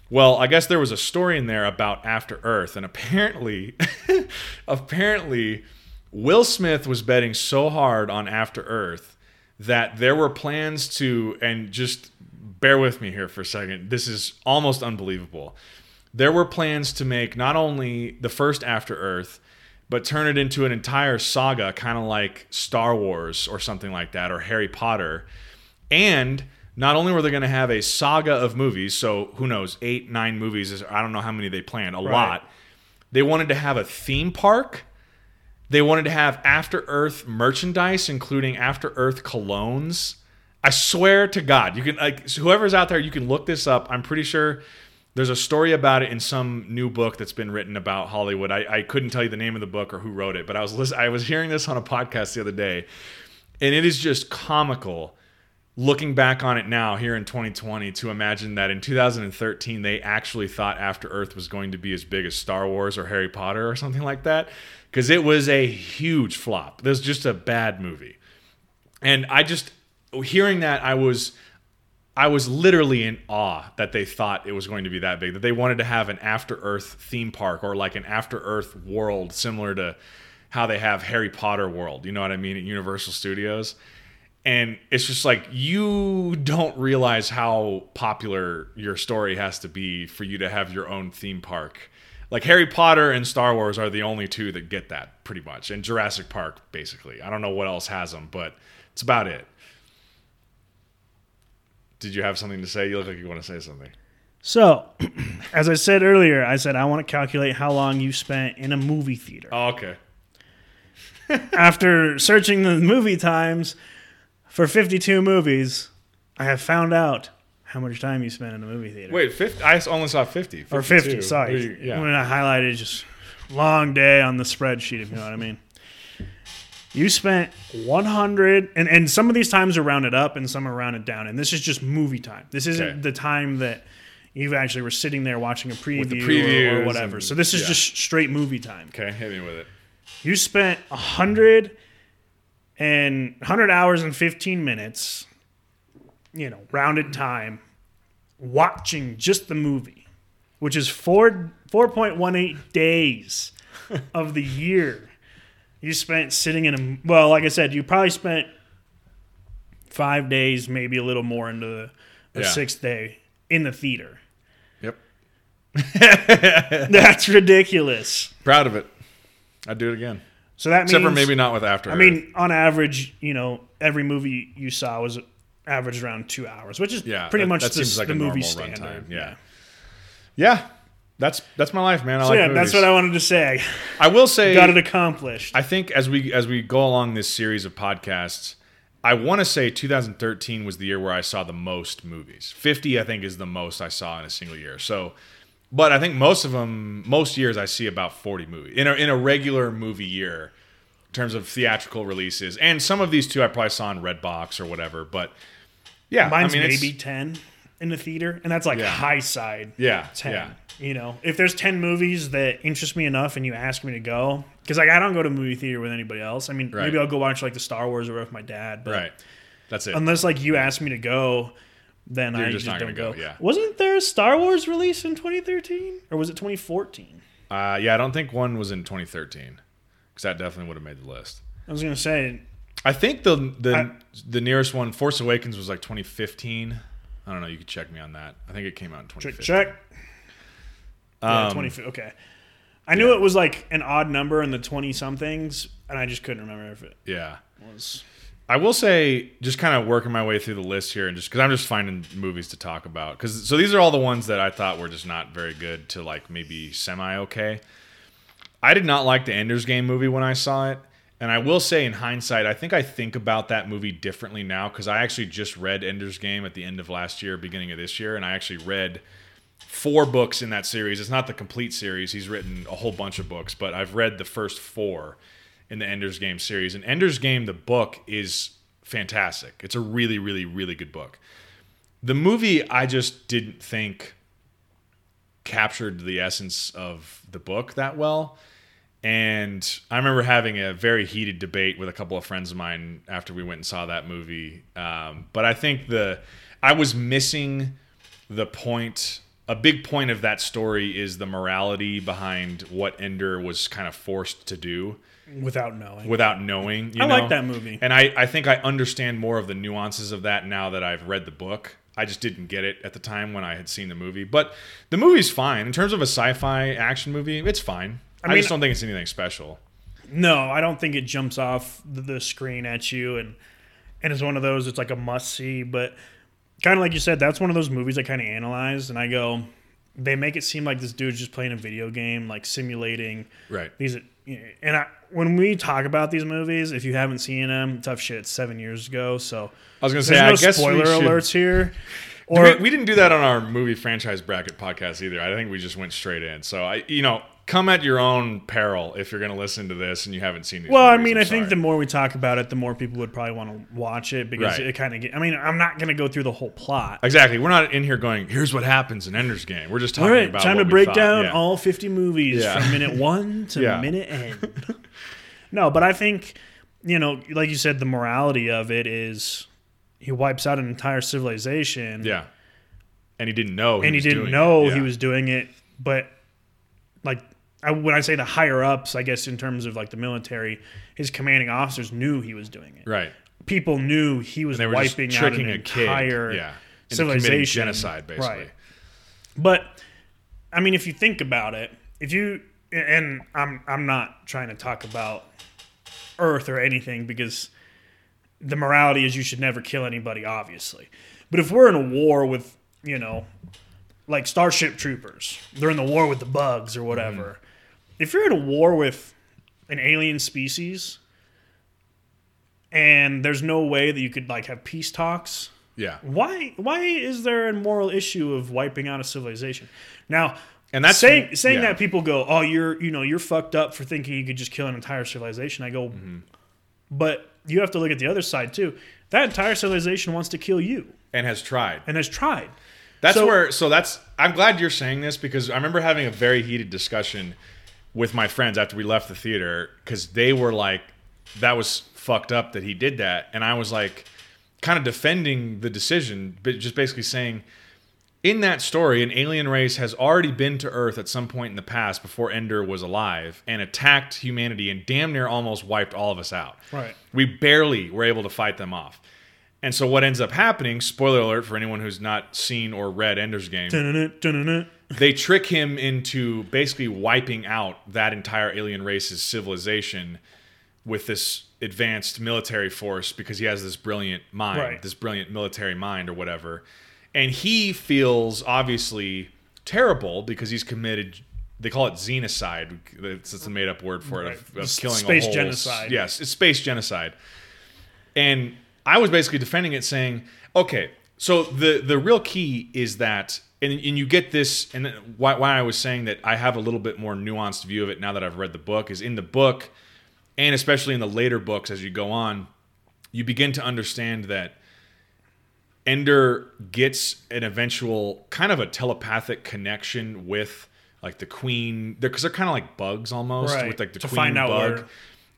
Well, I guess there was a story in there about After Earth, and apparently, (laughs) apparently, Will Smith was betting so hard on After Earth that there were plans to, and just bear with me here for a second. This is almost unbelievable. There were plans to make not only the first After Earth, but turn it into an entire saga, kind of like Star Wars or something like that, or Harry Potter, and not only were they going to have a saga of movies, so who knows, eight, nine movies, is, I don't know how many they planned, a right. lot. They wanted to have a theme park. They wanted to have After Earth merchandise, including After Earth colognes. I swear to God, you can like whoever's out there, you can look this up. I'm pretty sure there's a story about it in some new book that's been written about Hollywood. I, I couldn't tell you the name of the book or who wrote it, but I was I was hearing this on a podcast the other day, and it is just comical looking back on it now here in 2020 to imagine that in 2013 they actually thought After Earth was going to be as big as Star Wars or Harry Potter or something like that because it was a huge flop. It was just a bad movie. And I just hearing that I was I was literally in awe that they thought it was going to be that big that they wanted to have an After Earth theme park or like an After Earth world similar to how they have Harry Potter world, you know what I mean at Universal Studios and it's just like you don't realize how popular your story has to be for you to have your own theme park. Like harry potter and star wars are the only two that get that pretty much. And jurassic park basically. I don't know what else has them but it's about it. Did you have something to say? You look like you want to say something. So (clears throat) as i said earlier i said i want to calculate how long you spent in a movie theater. Oh okay. After searching the movie times for 52 movies, I have found out how much time you spent in a movie theater. Wait, 50? I only saw 50. 52. Or 50, sorry. Yeah. When I highlighted just long day on the spreadsheet, if you know what I mean. You spent 100, and, and some of these times are rounded up and some are rounded down. And this is just movie time. This isn't okay. the time that you actually were sitting there watching a preview or, or, whatever. And, so this is yeah. just straight movie time. Okay, hit me with it. You spent 100 and 100 hours and 15 minutes, you know, rounded time, watching just the movie, which is four 4.18 days (laughs) of the year. You spent sitting in a well, like I said, you probably spent five days, maybe a little more into the, the yeah. sixth day in the theater. Yep. (laughs) That's ridiculous. Proud of it. I'd do it again. So that means, except for maybe not with After. I mean, on average, you know, every movie you saw was averaged around two hours, which is yeah, pretty that, much that the, like the movie standard. Yeah. yeah, that's that's my life, man. I so like yeah, movies. that's what I wanted to say. I will (laughs) say, got it accomplished. I think as we as we go along this series of podcasts, I want to say 2013 was the year where I saw the most movies. 50, I think, is the most I saw in a single year. So but I think most of them, most years, I see about 40 movies in a, in a regular movie year in terms of theatrical releases. And some of these two I probably saw in Redbox or whatever. But yeah, mine's I mean, maybe 10 in the theater, and that's like yeah. high side. Yeah, 10. Yeah. You know, if there's 10 movies that interest me enough and you ask me to go, because like I don't go to movie theater with anybody else. I mean, right. maybe I'll go watch like the Star Wars or with my dad. But right. That's it. Unless like you ask me to go then You're I just, just don't go. go. Yeah. Wasn't there a Star Wars release in 2013 or was it 2014? Uh, yeah, I don't think one was in 2013 because that definitely would have made the list. I was gonna say. I think the the I, the nearest one, Force Awakens, was like 2015. I don't know. You could check me on that. I think it came out in 2015. Check. check. Um, yeah, 20. Okay. I knew yeah. it was like an odd number in the 20 somethings, and I just couldn't remember if it. Yeah. Was. I will say, just kind of working my way through the list here, and just because I'm just finding movies to talk about. Because so these are all the ones that I thought were just not very good to like maybe semi okay. I did not like the Ender's Game movie when I saw it, and I will say in hindsight, I think I think about that movie differently now because I actually just read Ender's Game at the end of last year, beginning of this year, and I actually read four books in that series. It's not the complete series. He's written a whole bunch of books, but I've read the first four in the Ender's Game series. And Ender's Game, the book, is fantastic. It's a really, really, really good book. The movie, I just didn't think captured the essence of the book that well. And I remember having a very heated debate with a couple of friends of mine after we went and saw that movie. Um, but I think the I was missing the point. A big point of that story is the morality behind what Ender was kind of forced to do without knowing. without knowing. You I know? like that movie. and I, I think I understand more of the nuances of that now that I've read the book. I just didn't get it at the time when I had seen the movie. But the movie's fine in terms of a sci-fi action movie. It's fine. I, mean- just don't think it's anything special. No, I don't think it jumps off the, the screen at you, and and it's one of those. It's like a must see, but kind of like you said, that's one of those movies I kind of analyze, and I go, they make it seem like this dude's just playing a video game, like simulating Right. these. And I, when we talk about these movies, if you haven't seen them, tough shit. Seven years ago, so I was gonna say. no I guess spoiler alerts here. We, Or we didn't do that on our movie franchise bracket podcast either. I think we just went straight in. So I, you know, come at your own peril if you're going to listen to this and you haven't seen it. Well, I mean, I think the more we talk about it, the more people would probably want to watch it because Right. it kind of. I mean, I'm not going to go through the whole plot. exactly. We're not in here going. Here's what happens in Ender's Game. We're just talking All right, about time to break down Yeah. all 50 movies Yeah. from minute one to (laughs) Yeah. minute (laughs) end. no, but I think, you know, like you said, the morality of it is he wipes out an entire civilization. Yeah. And he didn't know. and he didn't know it. he was doing it, but like I, when I say the higher ups, I guess in terms of like the military, his commanding officers knew he was doing it. right. People knew he was wiping out an entire Yeah. civilization. genocide, basically. Right. But I mean, if you think about it, if you and I'm I'm not trying to talk about Earth or anything because the morality is you should never kill anybody, obviously. But if we're in a war with you know, like Starship Troopers, they're in the war with the bugs or whatever. Mm-hmm. If you're in a war with an alien species and there's no way that you could like have peace talks Yeah. why why is there a moral issue of wiping out a civilization now And that's- saying saying yeah. that people go oh you're you know you're fucked up for thinking you could just kill an entire civilization i go Mm-hmm. but you have to look at the other side too that entire civilization wants to kill you And has tried. and has tried That's So- where. So that's. I'm glad you're saying this because I remember having a very heated discussion with my friends after we left the theater because they were like, "That was fucked up that he did that," and I was like, kind of defending the decision, but just basically saying. In that story, an alien race has already been to Earth at some point in the past before Ender was alive and attacked humanity and damn near almost wiped all of us out. Right. We barely were able to fight them off. And so what ends up happening, spoiler alert for anyone who's not seen or read Ender's Game, they trick him into basically wiping out that entire alien race's civilization with this advanced military force because he has this brilliant mind, Right. this brilliant military mind or whatever. And he feels obviously terrible because he's committed they call it xenocide. It's, it's a made up word for it of, Right. of killing Space whole genocide. Yes, it's space genocide. And I was basically defending it, saying, okay, so the the real key is that, and, and you get this, and why, why I was saying that I have a little bit more nuanced view of it now that I've read the book is in the book, and especially in the later books as you go on, you begin to understand that Ender gets an eventual kind of a telepathic connection with like the queen. Because they're, kind of like bugs almost Right, with like the to queen find out bug. Where-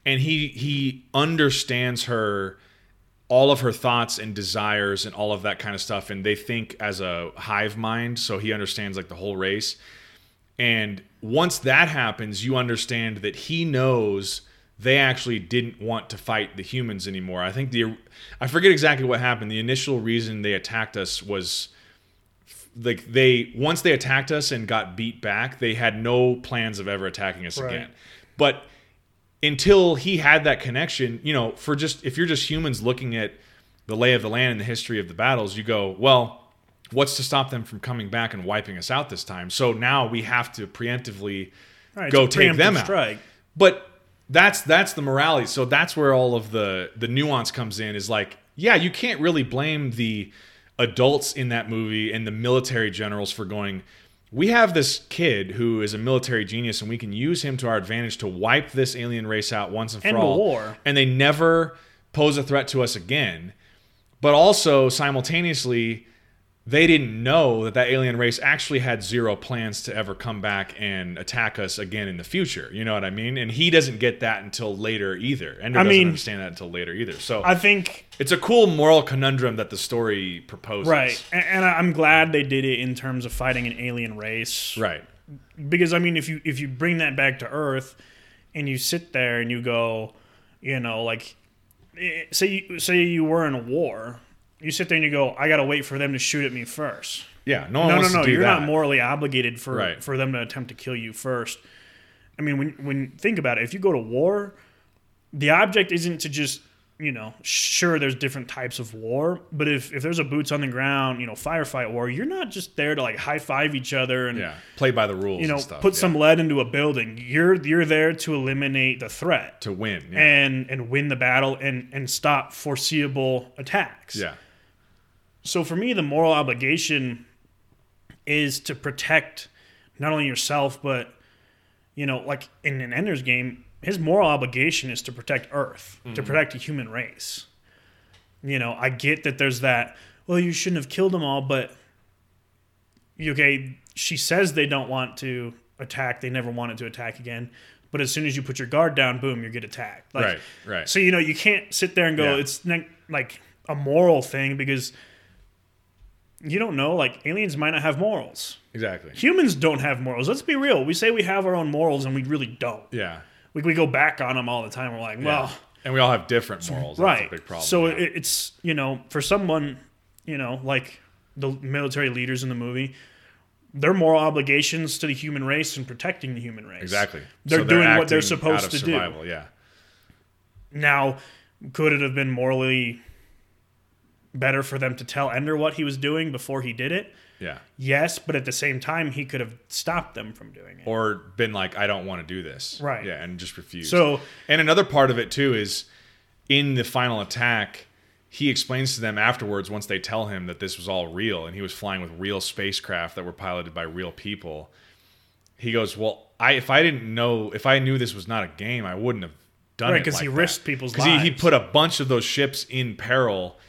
and he he understands her all of her thoughts and desires and all of that kind of stuff and they think as a hive mind so he understands like the whole race. And once that happens you understand that he knows they actually didn't want to fight the humans anymore i think the i forget exactly what happened the initial reason they attacked us was like they once they attacked us and got beat back they had no plans of ever attacking us Right. again but until he had that connection, you know, for just if you're just humans looking at the lay of the land and the history of the battles, you go, well, what's to stop them from coming back and wiping us out this time? So now we have to preemptively right, go take them out. strike. But that's that's the morality. So that's where all of the the nuance comes in. Is like, yeah, you can't really blame the adults in that movie and the military generals for going. we have this kid who is a military genius and we can use him to our advantage to wipe this alien race out once and for all. war. And they never pose a threat to us again. But also simultaneously, they didn't know that that alien race actually had zero plans to ever come back and attack us again in the future. You know what I mean? And he doesn't get that until later either. Ender I doesn't mean- understand that until later either. So I think it's a cool moral conundrum that the story proposes. right, and, and I'm glad they did it in terms of fighting an alien race. Right. because I mean, if you if you bring that back to Earth, and you sit there and you go, you know, like, eh, say you, say you were in a war, you sit there and you go, I gotta wait for them to shoot at me first. Yeah. No one No, no, no, you're that. not morally obligated for Right. for them to attempt to kill you first. I mean, when when think about it, if you go to war, the object isn't to just you know, sure, there's different types of war, but if, if there's a boots on the ground, you know, firefight war, you're not just there to like high five each other and yeah. Play by the rules. you know stuff. put yeah. some lead into a building. You're you're there to eliminate the threat to win. Yeah. and and win the battle and and stop foreseeable attacks. yeah. So for me, the moral obligation is to protect not only yourself, but you know, like in an Ender's game, his moral obligation is to protect Earth, to mm-hmm. protect the human race. You know, I get that there's that. Well, you shouldn't have killed them all, but okay, she says they don't want to attack. They never wanted to attack again. But as soon as you put your guard down, boom, you get attacked. Like, right. Right. so you know you can't sit there and go Yeah. it's not like a moral thing because you don't know like aliens might not have morals. exactly. Humans don't have morals. Let's be real. We say we have our own morals and we really don't. Yeah. We, we go back on them all the time. We're like, Yeah. well, and we all have different morals. That's right. a big problem. So yeah. it, it's you know for someone you know like the military leaders in the movie, their moral obligations to the human race and protecting the human race. exactly. They're So doing what they're supposed to do. Yeah. Now, could it have been morally better for them to tell Ender what he was doing before he did it? Yeah. Yes, but at the same time, he could have stopped them from doing it. Or been like, I don't want to do this. Right. Yeah, and just refuse. So, And another part of it too is in the final attack, he explains to them afterwards once they tell him that this was all real and he was flying with real spacecraft that were piloted by real people. He goes, "Well, I if I didn't know if I knew this was not a game, I wouldn't have done it. Right, it 'cause like he that." risked people's he, he put a bunch of those ships in peril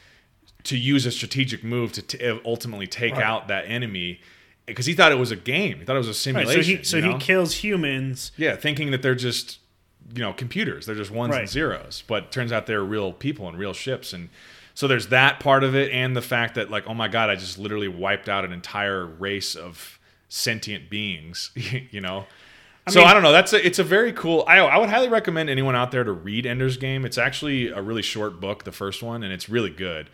to use a strategic move to t- uh, ultimately take Right. out that enemy because he thought it was a game. He thought it was a right, simulation. so he so you know? he kills humans. Yeah, thinking that they're just you know computers. They're just ones Right. and zeros. But turns out they're real people and real ships. And so there's that part of it, and the fact that like, oh my god, I just literally wiped out an entire race of sentient beings. (laughs) you know. so mean- I don't know. That's a, it's a very cool. I I would highly recommend anyone out there to read Ender's Game. It's actually a really short book, the first one, and it's really good.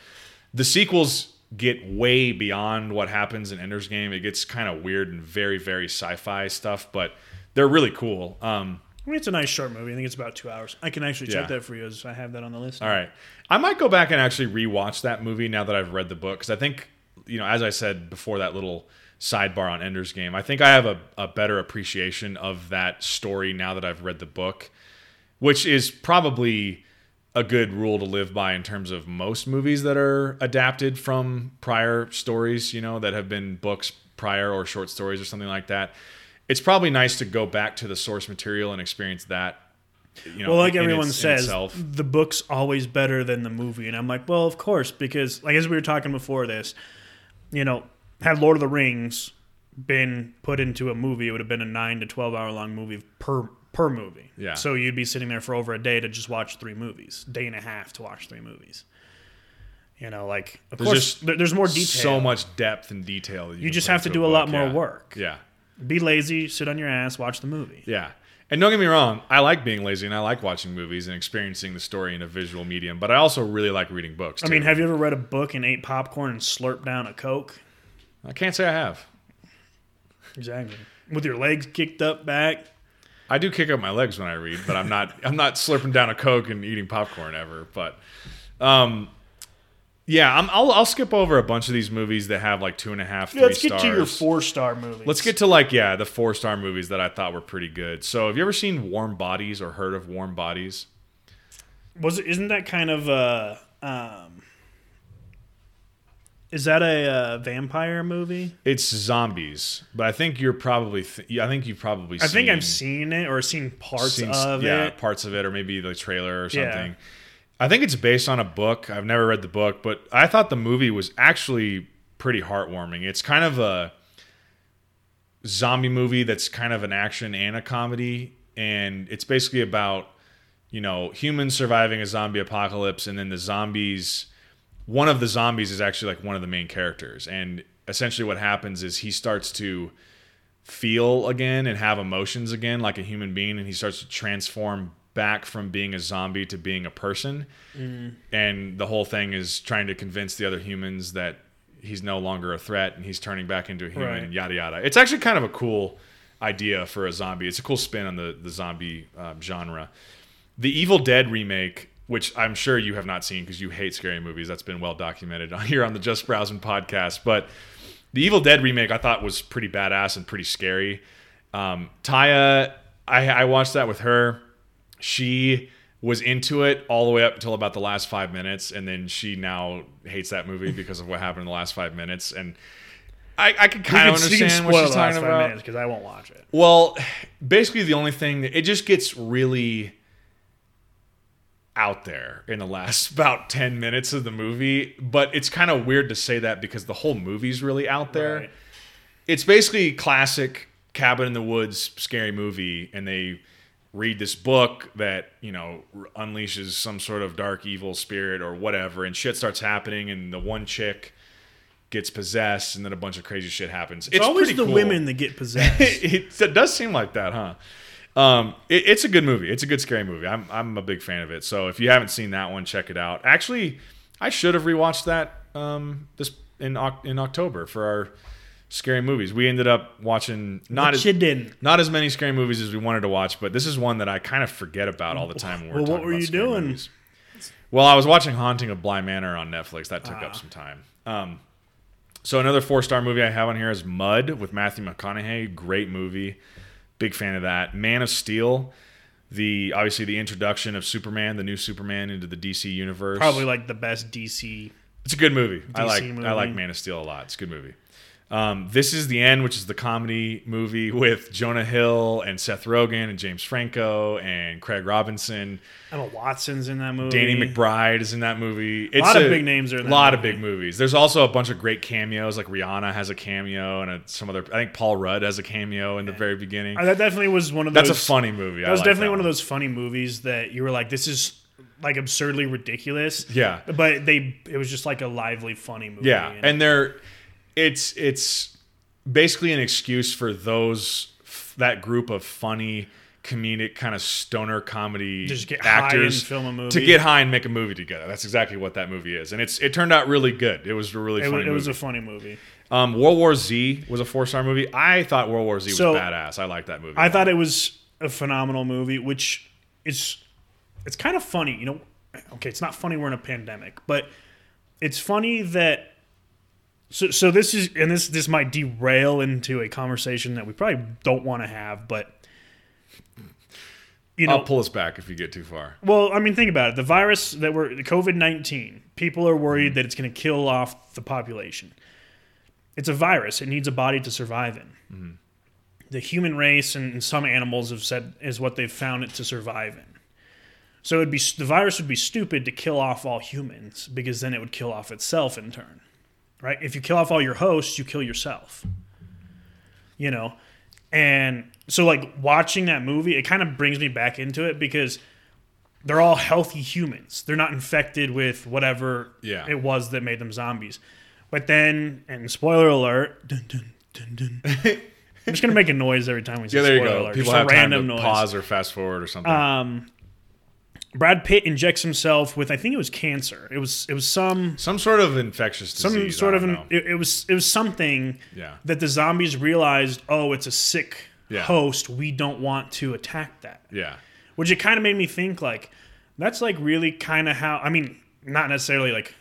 The sequels get way beyond what happens in Ender's Game. It gets kind of weird and very very sci-fi stuff, but they're really cool. Um, I mean, it's a nice short movie. I think it's about two hours. I can actually check Yeah. that for you as I have that on the list. all right, I might go back and actually rewatch that movie now that I've read the book because I think you know, as I said before, that little sidebar on Ender's Game, I think I have a, a better appreciation of that story now that I've read the book, which is probably a good rule to live by in terms of most movies that are adapted from prior stories, you know, that have been books prior or short stories or something like that. It's probably nice to go back to the source material and experience that. You know, Well, like everyone its- says, the book's always better than the movie, and I'm like, well, of course, because like as we were talking before this, you know, had Lord of the Rings been put into a movie, it would have been a nine to twelve hour long movie per per movie. Yeah. So you'd be sitting there for over a day to just watch three movies, day and a half to watch three movies. You know, like of There's course there- there's more detail. so much depth and detail. You, You just have to do a lot more yeah. work. Yeah. Be lazy, sit on your ass, watch the movie. Yeah. And don't get me wrong, I like being lazy and I like watching movies and experiencing the story in a visual medium, but I also really like reading books. I mean, have you ever read a book and ate popcorn and slurped down a Coke? I can't say I have. Exactly. With your legs kicked up back. I do kick up my legs when I read, but I'm not (laughs) I'm not slurping down a Coke and eating popcorn ever. But um yeah, I'm, I'll I'll skip over a bunch of these movies that have like two and a half, three Let's get stars. to your four star movies. Let's get to like yeah, the four star movies that I thought were pretty good. So have you ever seen Warm Bodies or heard of Warm Bodies? Was it? Isn't that kind of uh um? Is that a uh, vampire movie? It's zombies, but I think you're probably. Th- I think you've probably. I seen, think I've seen it or seen parts seen- of yeah, it. parts of it, or maybe the trailer or Yeah. something. I think it's based on a book. I've never read the book, but I thought the movie was actually pretty heartwarming. It's kind of a zombie movie that's kind of an action and a comedy, and it's basically about you know humans surviving a zombie apocalypse, and then the zombies. One of the zombies is actually like one of the main characters, and essentially what happens is he starts to feel again and have emotions again like a human being and he starts to transform back from being a zombie to being a person. And the whole thing is trying to convince the other humans that he's no longer a threat and he's turning back into a human Right. and yada yada. It's actually kind of a cool idea for a zombie. It's a cool spin on the, the zombie um, genre. The evil dead remake which i'm sure you have not seen because you hate scary movies that's been well documented (laughs) on here on the just browsing podcast but the Evil Dead remake I thought was pretty badass and pretty scary. Um, Taya, I, I watched that with her. She was into it all the way up until about the last five minutes, and then she now hates that movie because of what happened in the last five minutes. And I, I can kind of understand what she's talking about. because I won't watch it. Well, basically, the only thing that, it just gets really out there in the last (laughs) about 10 minutes of the movie, but it's kind of weird to say that because the whole movie's really out there. Right. It's basically classic cabin in the woods scary movie and they read this book that, you know, unleashes some sort of dark evil spirit or whatever and shit starts happening and the one chick gets possessed and then a bunch of crazy shit happens. It's, always the cool women that get (laughs) possessed. it, it does seem like that, huh? Um, it, it's a good movie. It's a good scary movie. I'm I'm a big fan of it. So if you haven't seen that one, check it out. Actually, I should have rewatched that um, this in in October for our scary movies. We ended up watching not as didn't. as many scary movies as we wanted to watch, but this is one that I kind of forget about all the time. When we're Well, what were you doing? movies. Well, I was watching Haunting of Bly Manor on Netflix. That took Ah. up some time. Um, so another four star movie I have on here is Mud with Matthew McConaughey. Great movie. Big fan of that. Man of Steel. The obviously the introduction of Superman, the new Superman into the DC universe. Probably like the best DC. It's a good movie. I like movie. I like Man of Steel a lot. It's a good movie. Um, this is the end, which is the comedy movie with Jonah Hill and Seth Rogen and James Franco and Craig Robinson. Emma Watson's in that movie. Danny McBride is in that movie. It's lot of big names are in A that lot of big movies. There's also a bunch of great cameos. Like Rihanna has a cameo, and a, some other. I think Paul Rudd has a cameo in the very beginning. Uh, that definitely was one of Those, That's a funny movie. That was definitely one of those funny movies that you were like, this is like absurdly ridiculous. Yeah. But they, it was just like a lively, funny movie. Yeah, and they're it's it's basically an excuse for those that group of funny comedic kind of stoner comedy Just get high actors and film a movie. to get high and make a movie together. That's exactly what that movie is, and it's it turned out really good. It was a really it, funny was, it was movie. a funny movie. um, World War Z was a four star movie. I thought World War Z was So, badass. I liked that movie. I thought it was a phenomenal movie, which is it's kind of funny, you know. Okay, it's not funny we're in a pandemic, but it's funny that so so this is and this this might derail into a conversation that we probably don't want to have, but you know, I'll pull us back if you get too far. well, I mean, think about it. The virus that we're the COVID nineteen. People are worried mm-hmm. that it's going to kill off the population. It's a virus. It needs a body to survive in. Mm-hmm. The human race and, and some animals have said is what they've found it to survive in. So it'd be the virus would be stupid to kill off all humans because then it would kill off itself in turn, right? If you kill off all your hosts, you kill yourself. You know, and so like watching that movie, it kind of brings me back into it because they're all healthy humans. They're not infected with whatever Yeah. it was that made them zombies. But then, and spoiler alert, dun, dun, dun. (laughs) I'm just gonna make a noise every time we say Yeah, there you go. alert. People just have a time random to noise. pause or fast forward or something. Um, Brad Pitt injects himself with I think it was cancer. It was it was some some sort of infectious disease. some sort of an, it, it was it was something Yeah. that the zombies realized. Oh, it's a sick Yeah. host. We don't want to attack that. yeah. Which it kind of made me think like that's like really kind of how I mean not necessarily like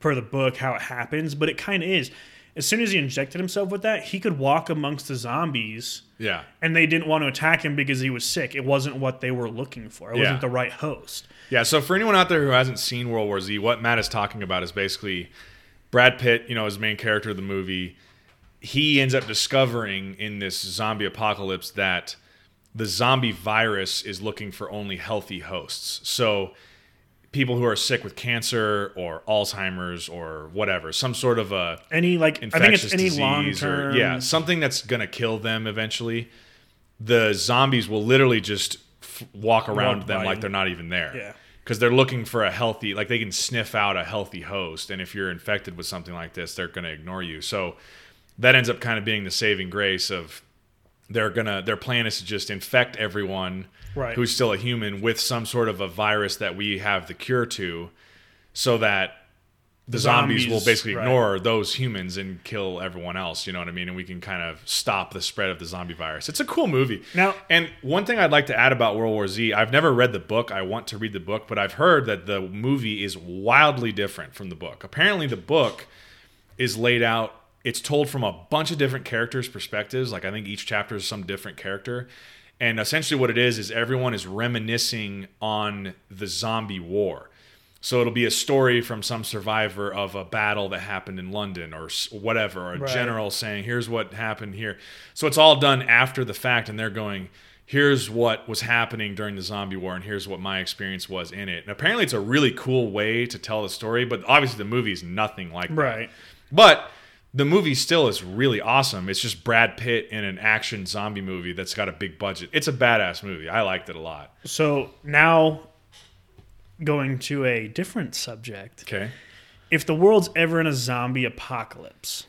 per the book how it happens, but it kind of is. As soon as he injected himself with that, he could walk amongst the zombies Yeah. and they didn't want to attack him because he was sick. It wasn't what they were looking for. It Yeah. wasn't the right host. Yeah, so for anyone out there who hasn't seen World War Z, what Matt is talking about is basically Brad Pitt, you know, his main character of the movie, he ends up discovering in this zombie apocalypse that the zombie virus is looking for only healthy hosts. So people who are sick with cancer or Alzheimer's or whatever, some sort of a Any like I think it's any long disease term. yeah, something that's gonna kill them eventually. The zombies will literally just f- walk around Walk them by like they're not even there. Yeah. Because they're looking for a healthy, like they can sniff out a healthy host, and if you're infected with something like this, they're gonna ignore you. So that ends up kind of being the saving grace of they're gonna their plan is to just infect everyone Right. who's still a human with some sort of a virus that we have the cure to, so that the zombies, will zombies, basically right. ignore those humans and kill everyone else. You know what I mean? And we can kind of stop the spread of the zombie virus. It's a cool movie. Now- and one thing I'd like to add about World War Z, I've never read the book. I want to read the book, but I've heard that the movie is wildly different from the book. Apparently, the book is laid out. It's told from a bunch of different characters' perspectives. Like I think each chapter is some different character, and essentially what it is is everyone is reminiscing on the zombie war. So it'll be a story from some survivor of a battle that happened in London or whatever, or a Right. general saying, "Here's what happened here." So it's all done after the fact, and they're going, "Here's what was happening during the zombie war, and here's what my experience was in it." And apparently, it's a really cool way to tell the story, but obviously, the movie is nothing like that. Right. But the movie still is really awesome. It's just Brad Pitt in an action zombie movie that's got a big budget. It's a badass movie. I liked it a lot. So now going to a different subject. Okay. If the world's ever in a zombie apocalypse,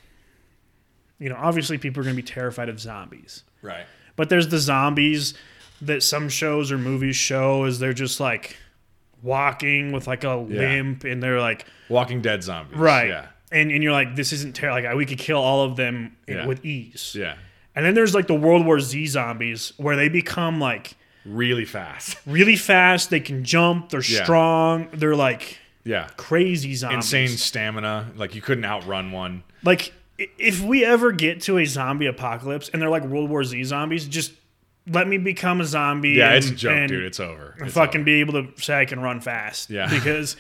you know, obviously people are going to be terrified of zombies. Right. But there's the zombies that some shows or movies show is they're just like walking with like a Yeah. limp and they're like Walking Dead zombies. right. Yeah. And and you're like this isn't terrible. Like we could kill all of them in- Yeah. with ease. Yeah. And then there's like the World War Z zombies where they become like Really fast. (laughs) really fast. They can jump. They're Yeah. strong. They're like Yeah. crazy zombies. Insane stamina. Like you couldn't outrun one. Like if we ever get to a zombie apocalypse and they're like World War Z zombies, just let me become a zombie. Yeah, and, it's a joke, dude. It's over. It's fucking over. be able to say I can run fast. Yeah. (laughs) because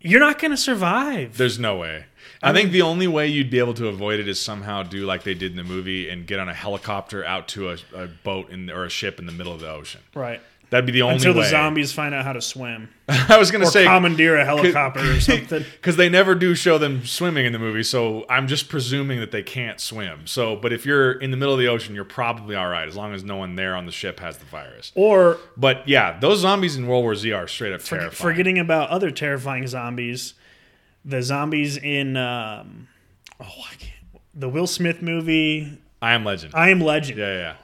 you're not gonna survive. There's no way. I think the only way you'd be able to avoid it is somehow do like they did in the movie and get on a helicopter out to a, a boat in or a ship in the middle of the ocean. right. That'd be the only way. Until way. the zombies find out how to swim (laughs) I was gonna or say commandeer a helicopter or (laughs) something. because they never do show them swimming in the movie. So I'm just presuming that they can't swim. So, but if you're in the middle of the ocean, you're probably all right as long as no one there on the ship has the virus. Or But yeah, those zombies in World War Z are straight up terrifying. forgetting about other terrifying zombies, the zombies in um, oh I can't, the Will Smith movie I am Legend. I Am Legend. yeah, yeah,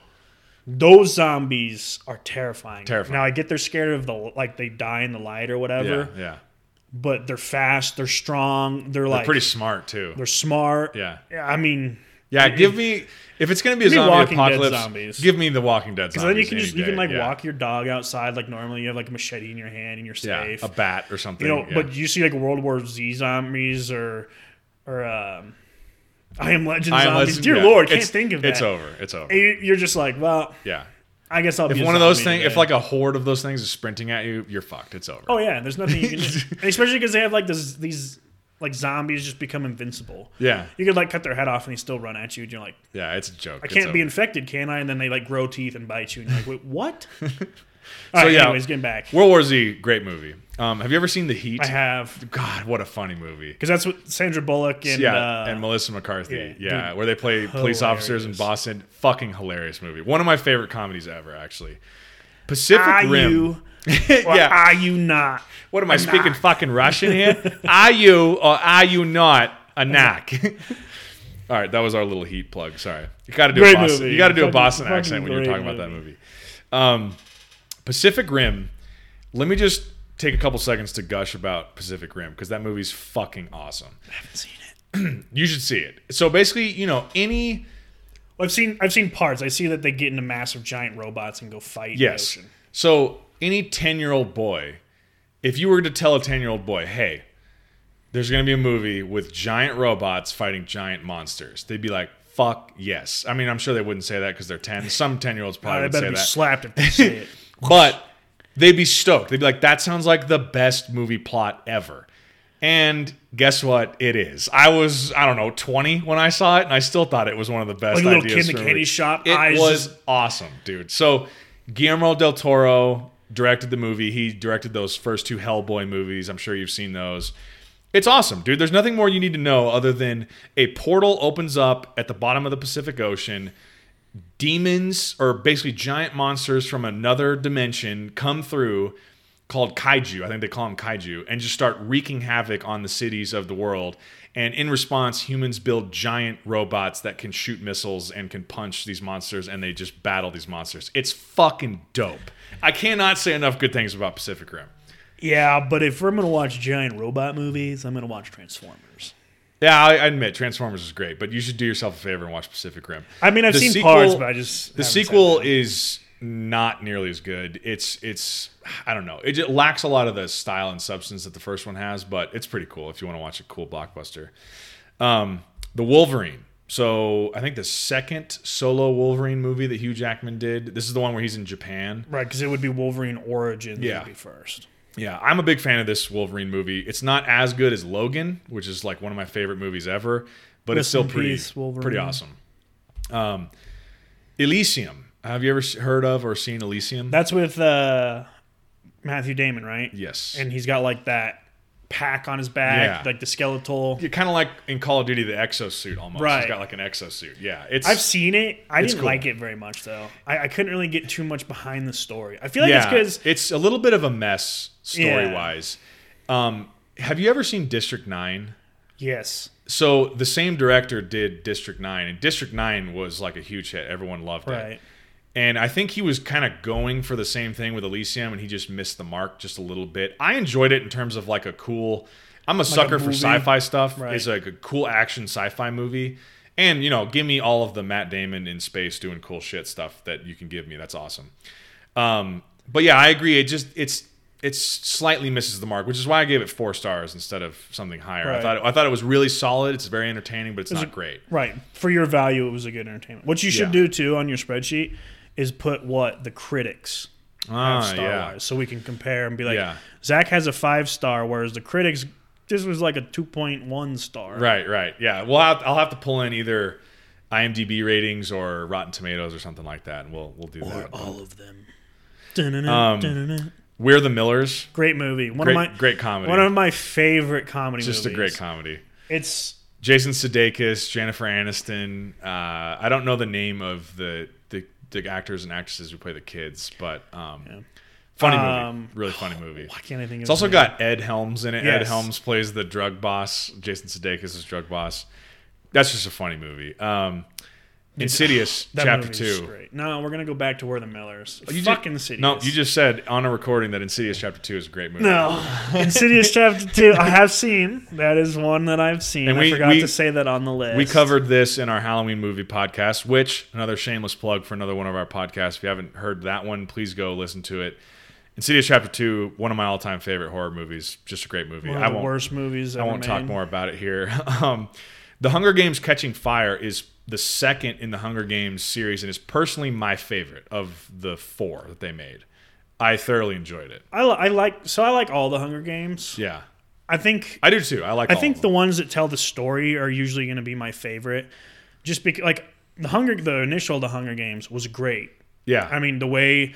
Those zombies are terrifying. Terrifying. Now I get they're scared of the like they die in the light or yeah, whatever, yeah. but they're fast, they're strong, they're, They're like pretty smart too. they're smart. Yeah. I mean, Yeah, give me if it's gonna be a Give me zombie Walking Dead apocalypse. zombies. Give me the Walking Dead because zombies. then you can any just you can like yeah. walk your dog outside like normally. You have like a machete in your hand and you're Yeah, safe. a bat or something. you know, yeah. but you see like World War Z zombies or or um, I Am Legend I am zombies. Legend, Dear yeah. Lord, can't It's- think of that. It's over. It's over. And you- You're just like, well, Yeah. I guess I'll If be a one of those zombie things, if today. like a horde of those things is sprinting at you, you're fucked. It's over. Oh yeah, there's nothing you can do. And (laughs) especially because they have like this, these like zombies just become invincible. Yeah, You could like cut their head off and they still run at you, and you're like, yeah, it's a joke. I can't be infected, can I? And then they like grow teeth and bite you, and you're like, wait, what? (laughs) All So, right, yeah. anyways, getting back. World War Z, great movie. Um, have you ever seen The Heat? I have God, what a funny movie. because that's what Sandra Bullock and yeah, uh, and Melissa McCarthy. yeah, Yeah, where they play police officers in. Boston. Fucking hilarious movie. One of my favorite comedies ever, actually. Pacific are Rim. you? (laughs) Yeah. are you not? What am I speaking fucking Russian here? are you or are you not a knock? (laughs) All right, that was our little heat plug. Sorry, you got to do Great a Boston. movie. You got to do a Boston accent when you're talking about that movie. movie. Um, Pacific Rim. Let me just take a couple seconds to gush about Pacific Rim because that movie's fucking awesome. I haven't seen it. (clears throat) You should see it. So basically, you know, any Well, I've seen I've seen parts. I see that they get into massive giant robots and go fight Yes. in the ocean. So any 10 year old boy, if you were to tell a 10 year old boy, hey, there's going to be a movie with giant robots fighting giant monsters, they'd be like, fuck yes. I mean, I'm sure they wouldn't say that because they're 10. Some (laughs) 10 year olds probably would say be that. slapped if they say it. (laughs) But they'd be stoked. They'd be like, that sounds like the best movie plot ever. And guess what? It is. I was I don't know 20 when I saw it, and I still thought it was one of the best Like a little ideas kid in the candy shop, It was just- awesome, dude. So Guillermo del Toro directed the movie. He directed those first two Hellboy movies. I'm sure you've seen those. It's awesome, dude. There's nothing more you need to know other than a portal opens up at the bottom of the Pacific Ocean. Demons, or basically giant monsters from another dimension, come through called kaiju. I think they call them kaiju, and just start wreaking havoc on the cities of the world. And in response, humans build giant robots that can shoot missiles and can punch these monsters, and they just battle these monsters. It's fucking dope. I cannot say enough good things about Pacific Rim. Yeah, but if we're gonna watch giant robot movies, I'm gonna watch Transformers. Yeah, I, I admit Transformers is great, but you should do yourself a favor and watch Pacific Rim. I mean, I've The seen sequel- parts, but I just The sequel is not nearly as good. It's it's I don't know. It just lacks a lot of the style and substance that the first one has, but it's pretty cool if you want to watch a cool blockbuster. Um, the Wolverine. So I think the second solo Wolverine movie that Hugh Jackman did. This is the one where he's in Japan. right because it would be Wolverine Origins Yeah. would be first. Yeah, I'm a big fan of this Wolverine movie. It's not as good as Logan, which is like one of my favorite movies ever, but it's still pretty peace, pretty awesome. Um, Elysium. Have you ever heard of or seen Elysium? That's with uh, Matthew Damon, right? yes. And he's got like that pack on his back, Yeah. like the skeletal. You're kind of like in Call of Duty, the exosuit almost. Right. He's got like an exosuit. Yeah, it's I've seen it. I didn't cool. like it very much though. I, I couldn't really get too much behind the story. I feel like yeah, it's because it's a little bit of a mess story Yeah. wise. Um, have you ever seen District Nine? yes, So the same director did District Nine, and District Nine was like a huge hit. Everyone loved it. And I think he was kind of going for the same thing with Elysium, and he just missed the mark just a little bit. I enjoyed it in terms of like a cool. I'm a sucker for sci-fi stuff. Right. It's like a cool action sci-fi movie, and you know, give me all of the Matt Damon in space doing cool shit stuff that you can give me. That's awesome. Um, but yeah, I agree. It just it's it's slightly misses the mark, which is why I gave it four stars instead of something higher. I Right. thought I thought it was really solid. It's very entertaining, but it's not a- great. Right. For your value, it was a good entertainment. What you should Yeah. do too on your spreadsheet is put what the critics have Ah, star yeah. wise, so we can compare and be like, Yeah. Zach has a five star, whereas the critics this was like a two point one star. Right, right. Yeah. Well, I'll, I'll have to pull in either IMDb ratings or Rotten Tomatoes or something like that, and we'll we'll do Or that. all of them. Dun-dun-dun, Um, dun-dun-dun. We're the Millers. Great movie. One Great, of my great comedy. one of my favorite comedy Just movies. a great comedy. It's Jason Sudeikis, Jennifer Aniston. Uh, I don't know the name of the, the actors and actresses who play the kids, but um, funny movie, Um, really funny movie. (sighs) why can't I think It's also name? got Ed Helms in it. Ed Helms plays the drug boss. Jason Sudeikis is drug boss. That's just a funny movie. Um, Insidious (sighs) That Chapter Two. Great. No, we're gonna go back to Where the Millers. You ju- Fucking Insidious. No, you just said on a recording that Insidious Chapter Two is a great movie. No, (laughs) Insidious Chapter Two. I have seen. That is one that I've seen. And I we- forgot we- to say that on the list. We covered this in our Halloween movie podcast, which another shameless plug for another one of our podcasts. If you haven't heard that one, please go listen to it. Insidious Chapter Two, one of my all-time favorite horror movies. Just a great movie. one I of the won't, worst movies. I won't talk more about it here. (laughs) Um, the Hunger Games Catching Fire is the second in the Hunger Games series, and is personally my favorite of the four that they made. I thoroughly enjoyed it. I, li- I like. So I like all the Hunger Games. Yeah, I think. I do too. I like. I think the ones that tell the story are usually going to be my favorite, just because like the Hunger, the initial the Hunger Games was great. yeah. I mean the way,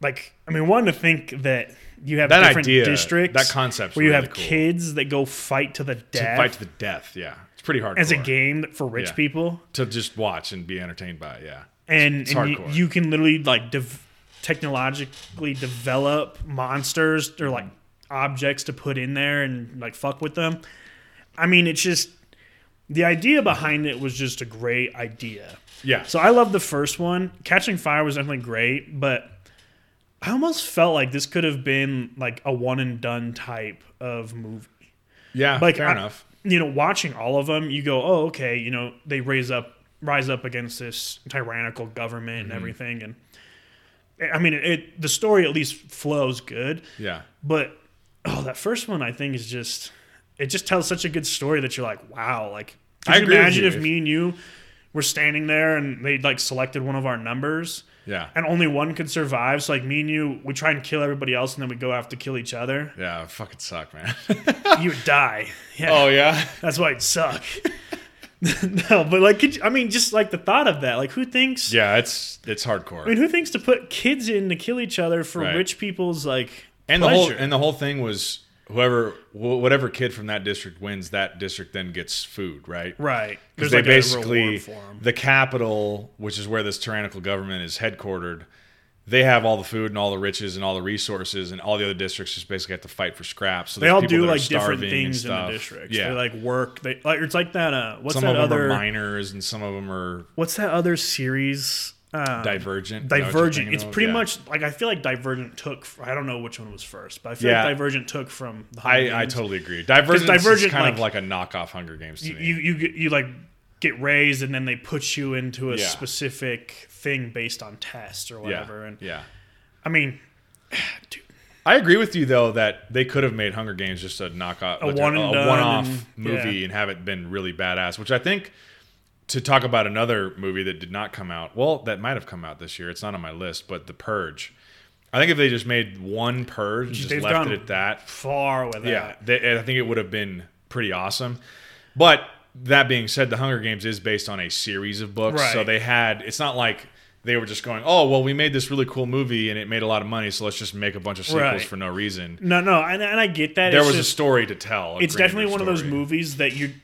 like I mean one to think that you have That different idea, districts, that concept's where you really have cool. kids that go fight to the to death fight to the death. Yeah, pretty hard as a game for rich Yeah. people. to just watch and be entertained by. it, Yeah. and, It's and you, you can literally like dev- technologically develop monsters or like objects to put in there and like fuck with them. I mean, it's just the idea behind it was just a great idea. Yeah. So I love the first one. Catching Fire was definitely great, but I almost felt like this could have been like a one and done type of movie. yeah. Like fair I- enough. You know, watching all of them, you go, "Oh, okay." You know, they raise up, rise up against this tyrannical government Mm-hmm. and everything, and I mean, it the story at least flows good, Yeah. but oh, that first one I think is just it just tells such a good story that you're like, wow, like could I you imagine you. if me and you were standing there and they like selected one of our numbers Yeah. and only one could survive. So like me and you, we try and kill everybody else, and then we go have to kill each other. Yeah, it fucking suck, man. (laughs) You would die. Yeah, oh yeah. that's why it'd suck. (laughs) no, but like, could you, I mean, just like the thought of that. Like, who thinks? Yeah, it's it's hardcore. I mean, who thinks to put kids in to kill each other for Right. rich people's like and the whole and the whole thing was whoever wh- whatever kid from that district wins, that district then gets food, right? right? Because they like basically a reward for 'em. the capital, which is where this tyrannical government is headquartered, they have all the food and all the riches and all the resources, and all the other districts just basically have to fight for scraps. So They all do like different things in the districts. Yeah, They like work. They like it's like that. Uh, what's some that of them other? are miners, and some of them are What's that other series? Um, divergent. You know what you're Divergent. It's pretty Yeah. much like I feel like Divergent took. I don't know which one was first, but I feel Yeah. like Divergent took from. The Hunger I, I totally agree. Divergent, Divergent, is kind of like- like a knockoff Hunger Games to You, me. you you you like get raised and then they put you into a Yeah. specific thing based on tests or whatever. And yeah. I mean, (sighs) dude, I agree with you though that they could have made Hunger Games just a knockoff, A like one and one-off and- movie, and have it been really badass. Which I think to talk about another movie that did not come out, well, that might have come out this year. It's not on my list, but The Purge. I think if they just made one Purge, and just They've left it at that, far with yeah, that. they, I think it would have been pretty awesome. But that being said, The Hunger Games is based on a series of books, so they had. It's not like they were just going, "Oh, well, we made this really cool movie and it made a lot of money, so let's just make a bunch of sequels Right. for no reason." No, no, and, and I get that. There It's was just- a story to tell. it's definitely one of those movies that you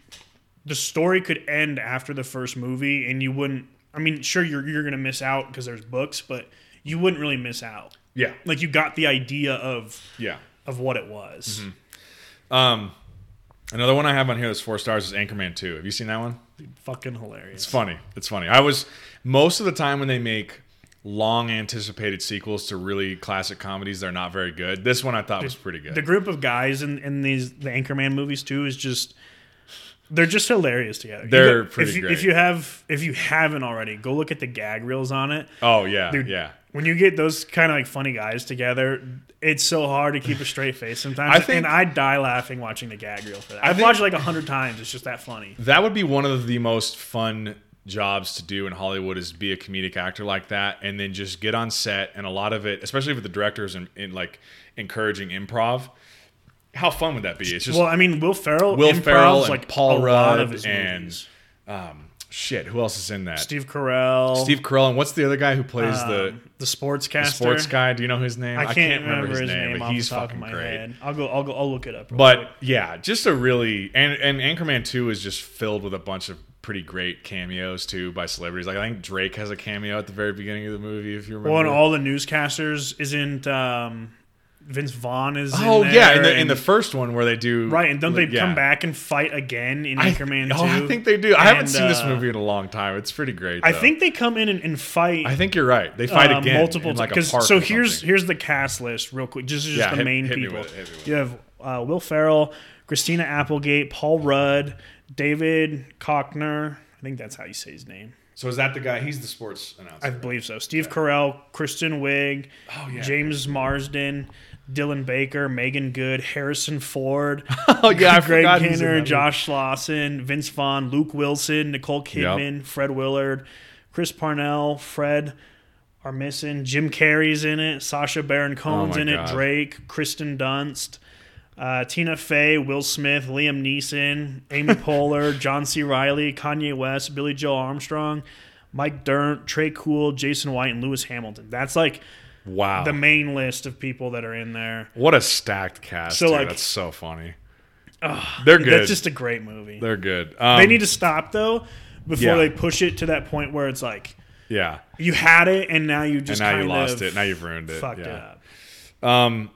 the story could end after the first movie and you wouldn't i mean sure you're, you're gonna miss out because there's books but you wouldn't really miss out Yeah, like you got the idea of yeah. of what it was Mm-hmm. Um, another one I have on here that's four stars is Anchorman Two. Have you seen that one? fucking hilarious It's funny. It's funny. I was most of the time when they make long anticipated sequels to really classic comedies, they're not very good. This one I thought was pretty good. the group of guys in, in these the anchorman movies too is just they're just hilarious together They're pretty if you, great. if you have if you haven't already go look at the gag reels on it oh yeah, Dude, yeah. when you get those kind of like funny guys together, it's so hard to keep a straight face sometimes. I think- and I die laughing watching the gag reel for that. I've watched it like a hundred times. It's just that funny. That would be one of the most fun jobs to do in Hollywood is be a comedic actor like that and then just get on set and a lot of it, especially with the directors and, and like encouraging improv. How fun would that be? It's just Well, I mean, Will Ferrell, Will Ferrell and like Paul Rudd his and um, shit. Who else is in that? Steve Carell, Steve Carell and what's the other guy who plays the, um, the sportscaster. the sports guy? Do you know his name? I can't, remember, his name, but he's fucking great. head. I'll go. I'll go. I'll look it up. real But quick. yeah, just a really and and Anchorman Two is just filled with a bunch of pretty great cameos too by celebrities. Like I think Drake has a cameo at the very beginning of the movie, if you remember. well, and all the newscasters isn't. Um, Vince Vaughn is. oh yeah, in the in the first one where they do right, and don't they yeah. come back and fight again in I, Anchorman Two? oh, I think they do. I haven't And, seen this uh, movie in a long time. It's pretty great. I think they come in and, and fight. I think you're right. They fight uh, again multiple like times. park. So here's something. here's the cast list real quick. This is just Yeah, the hit- main hit people. with it, hit me with You have uh, Will Ferrell, Christina Applegate, Paul Rudd, David Koechner. I think that's how you say his name. So is that the guy? He's the sports announcer. I believe so. Steve Carell, Kristen Wiig, Oh, yeah. James Marsden, Dylan Baker, Meagan Good, Harrison Ford, (laughs) oh yeah, I Greg forgot he's in Kinnear, Josh Lawson, Vince Vaughn, Luke Wilson, Nicole Kidman, Fred Willard, Chris Parnell, Fred are missing. Jim Carrey's in it. Sacha Baron Cohen's Oh in it. Drake, Kirsten Dunst, uh, Tina Fey, Will Smith, Liam Neeson, Amy (laughs) Poehler, John C. Reilly, Kanye West, Billie Joe Armstrong, Mike Dirnt, Tré Cool, Jason White, and Lewis Hamilton. That's like Wow. the main list of people that are in there. what a stacked cast. So, like- that's so funny. They're good. That's just a great movie. They're good. Um, they need to stop though before yeah. they push it to that point where it's like Yeah. you had it and now you And just now you lost it. Now you've ruined it. fucked yeah. it up. Um,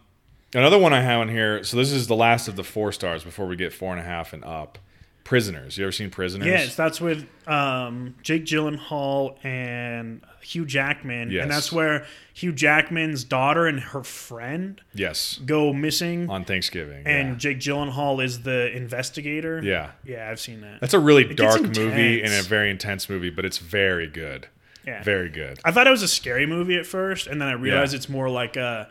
another one I have on here. So this is the last of the four stars before we get four and a half and up. Prisoners. You ever seen Prisoners? Yes, that's with um, Jake Gyllenhaal and Hugh Jackman, Yes. and that's where Hugh Jackman's daughter and her friend Yes. go missing, On Thanksgiving. and Jake Gyllenhaal is the investigator. yeah. yeah. yeah, I've seen that. That's a really gets dark movie and a very intense movie, but it's very good. Yeah, Very good. I thought it was a scary movie at first, and then I realized Yeah. it's more like a.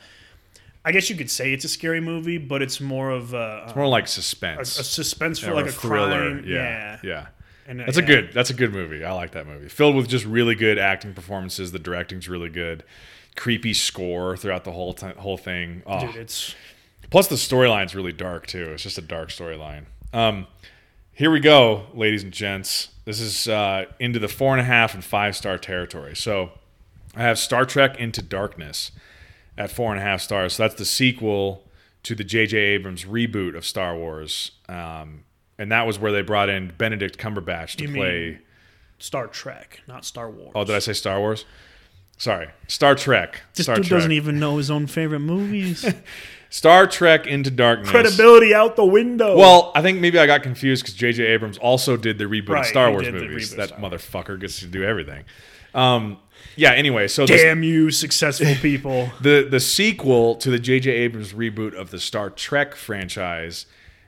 I guess you could say it's a scary movie, but it's more of a, More like a, suspense. a suspense for or like a a thriller. crime. Yeah. yeah. And, That's yeah. a good. That's a good movie. I like that movie. Filled with just really good acting performances. The directing's really good. Creepy score throughout the whole ti- whole thing. Oh. dude. It's Plus the storyline's really dark too. It's just a dark storyline. Um, here we go, ladies and gents. This is uh, into the four and a half and five star territory. So I have Star Trek Into Darkness at four and a half stars. So that's the sequel to the J.J. Abrams reboot of Star Wars. Um, and that was where they brought in Benedict Cumberbatch to You play. Star Trek, not Star Wars. oh, did I say Star Wars? Sorry, Star Trek. This Star dude Trek. doesn't even know his own favorite movies. (laughs) Star Trek Into Darkness. Credibility out the window. Well, I think maybe I got confused because J.J. Abrams also did the reboot Right, of Star Wars movies. That Star Wars. motherfucker gets to do everything. Um, yeah. Anyway, so this, damn you, successful (laughs) people. the the sequel to the J.J. Abrams reboot of the Star Trek franchise,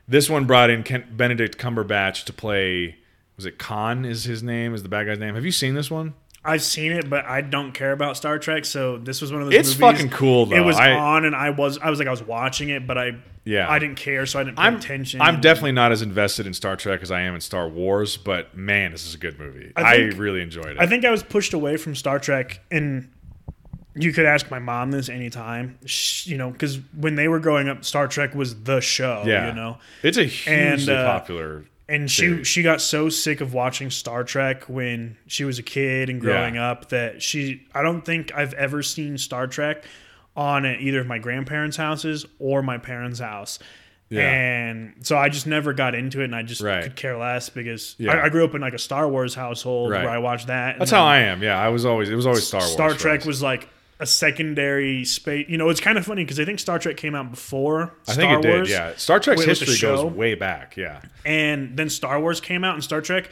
this one brought in Ken, Benedict Cumberbatch to play. Was it Khan? Is his name? Is the bad guy's name? Have you seen this one? I've seen it, but I don't care about Star Trek, so this was one of those. It's movies- fucking cool though. It was I, on, and I was, I was like, I was watching it, but I, Yeah. I didn't care, so I didn't pay I'm attention. I'm definitely not as invested in Star Trek as I am in Star Wars, but man, this is a good movie. I, I really enjoyed it. I think I was pushed away from Star Trek, and you could ask my mom this anytime. Sh you know, because when they were growing up, Star Trek was the show. yeah, you know, it's a hugely uh, popular. and she Series. she got so sick of watching Star Trek when she was a kid and growing Yeah. up that she I don't think I've ever seen Star Trek on at either of my grandparents' houses or my parents' house. Yeah. And so I just never got into it, and I just Right. could care less because Yeah. I, I grew up in like a Star Wars household Right. where I watched that. That's how I am. Yeah, I was always. It was always Star Wars. Star Trek was like a secondary space. You know, it's kind of funny because I think Star Trek came out before I Star think it Wars. did. Yeah, Star Trek's with history goes way back. Yeah, and then Star Wars came out and Star Trek.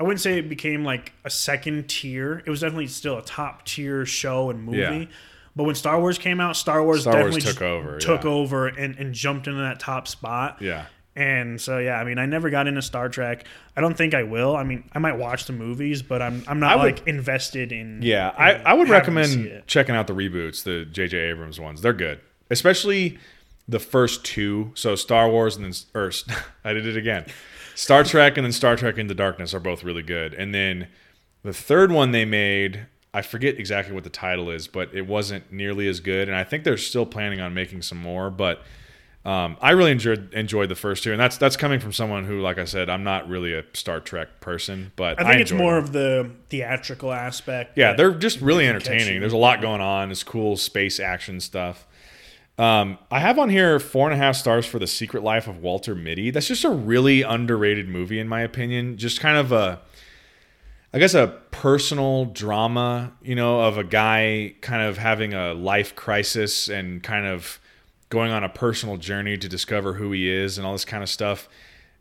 I wouldn't say it became like a second tier. It was definitely still a top tier show and movie. Yeah. But when Star Wars came out, Star Wars Star Wars definitely took over, took yeah. over and, and jumped into that top spot. yeah. And so yeah, I mean, I never got into Star Trek. I don't think I will. I mean, I might watch the movies, but I'm I'm not would- like invested in. Yeah, in I, I would having to see recommend checking out the reboots, the J.J. Abrams ones. They're good, especially the first two. So Star Wars and then, or (laughs) I did it again. Star Trek and then Star Trek Into Darkness are both really good. And then the third one they made, I forget exactly what the title is, but it wasn't nearly as good. And I think they're still planning on making some more. But um, I really enjoyed enjoyed the first two, and that's that's coming from someone who, like I said, I'm not really a Star Trek person, but I think it's more them. of the theatrical aspect. Yeah, they're just really entertaining. There's a lot going on. It's cool space action stuff. Um, I have on here four and a half stars for The Secret Life of Walter Mitty. That's just a really underrated movie, in my opinion. Just kind of a, I guess, a personal drama, you know, of a guy kind of having a life crisis and kind of going on a personal journey to discover who he is and all this kind of stuff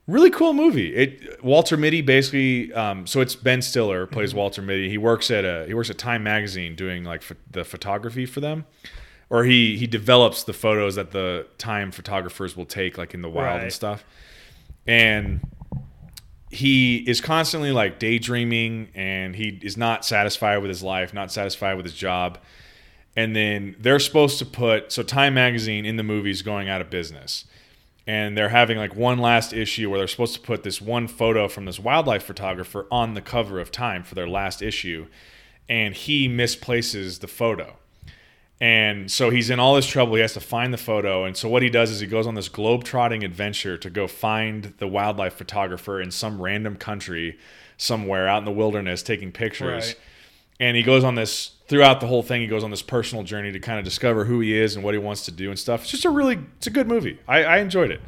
really cool movie. It Walter Mitty basically, um, so it's Ben Stiller plays Walter Mitty. He works at a he works at Time Magazine doing like ph- the photography for them, or he he develops the photos that the Time photographers will take like in the wild and stuff, and he is constantly like daydreaming and he is not satisfied with his life, not satisfied with his job. And then they're supposed to put so Time magazine in the movies going out of business. And they're having like one last issue where they're supposed to put this one photo from this wildlife photographer on the cover of Time for their last issue. And he misplaces the photo. And so he's in all this trouble. He has to find the photo. And so what he does is he goes on this globe-trotting adventure to go find the wildlife photographer in some random country somewhere out in the wilderness taking pictures. Right. And he goes on this throughout the whole thing. He goes on this personal journey to kind of discover who he is and what he wants to do and stuff. It's just a really, it's a good movie. I, I enjoyed it.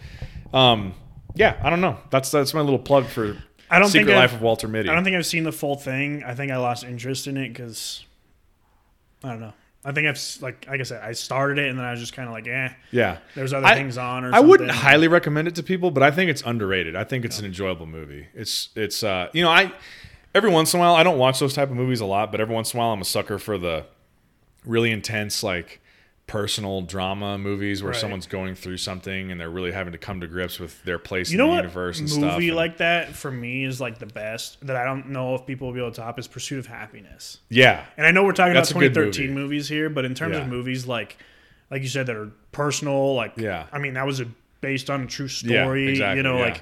Um, yeah, I don't know. That's that's my little plug for I don't Secret think Life I've- of Walter Mitty. I don't think I've seen the full thing. I think I lost interest in it because I don't know. I think I've like like I said, I started it and then I was just kind of like, eh. yeah, There's other I- things on. Or I wouldn't highly recommend it to people, but I think it's underrated. I think it's an enjoyable movie. It's it's uh you know I every once in a while I don't watch those type of movies a lot, but every once in a while I'm a sucker for the really intense like personal drama movies where Right. someone's going through something and they're really having to come to grips with their place You know in the what universe and movie stuff. like that for me is like the best that I don't know if people will be able to top is Pursuit of Happiness. yeah, And I know we're talking That's about 2013 movie. movies here, but in terms Yeah. of movies like like you said that are personal, like Yeah. I mean that was a, based on a true Yeah, story. exactly, you know, yeah. like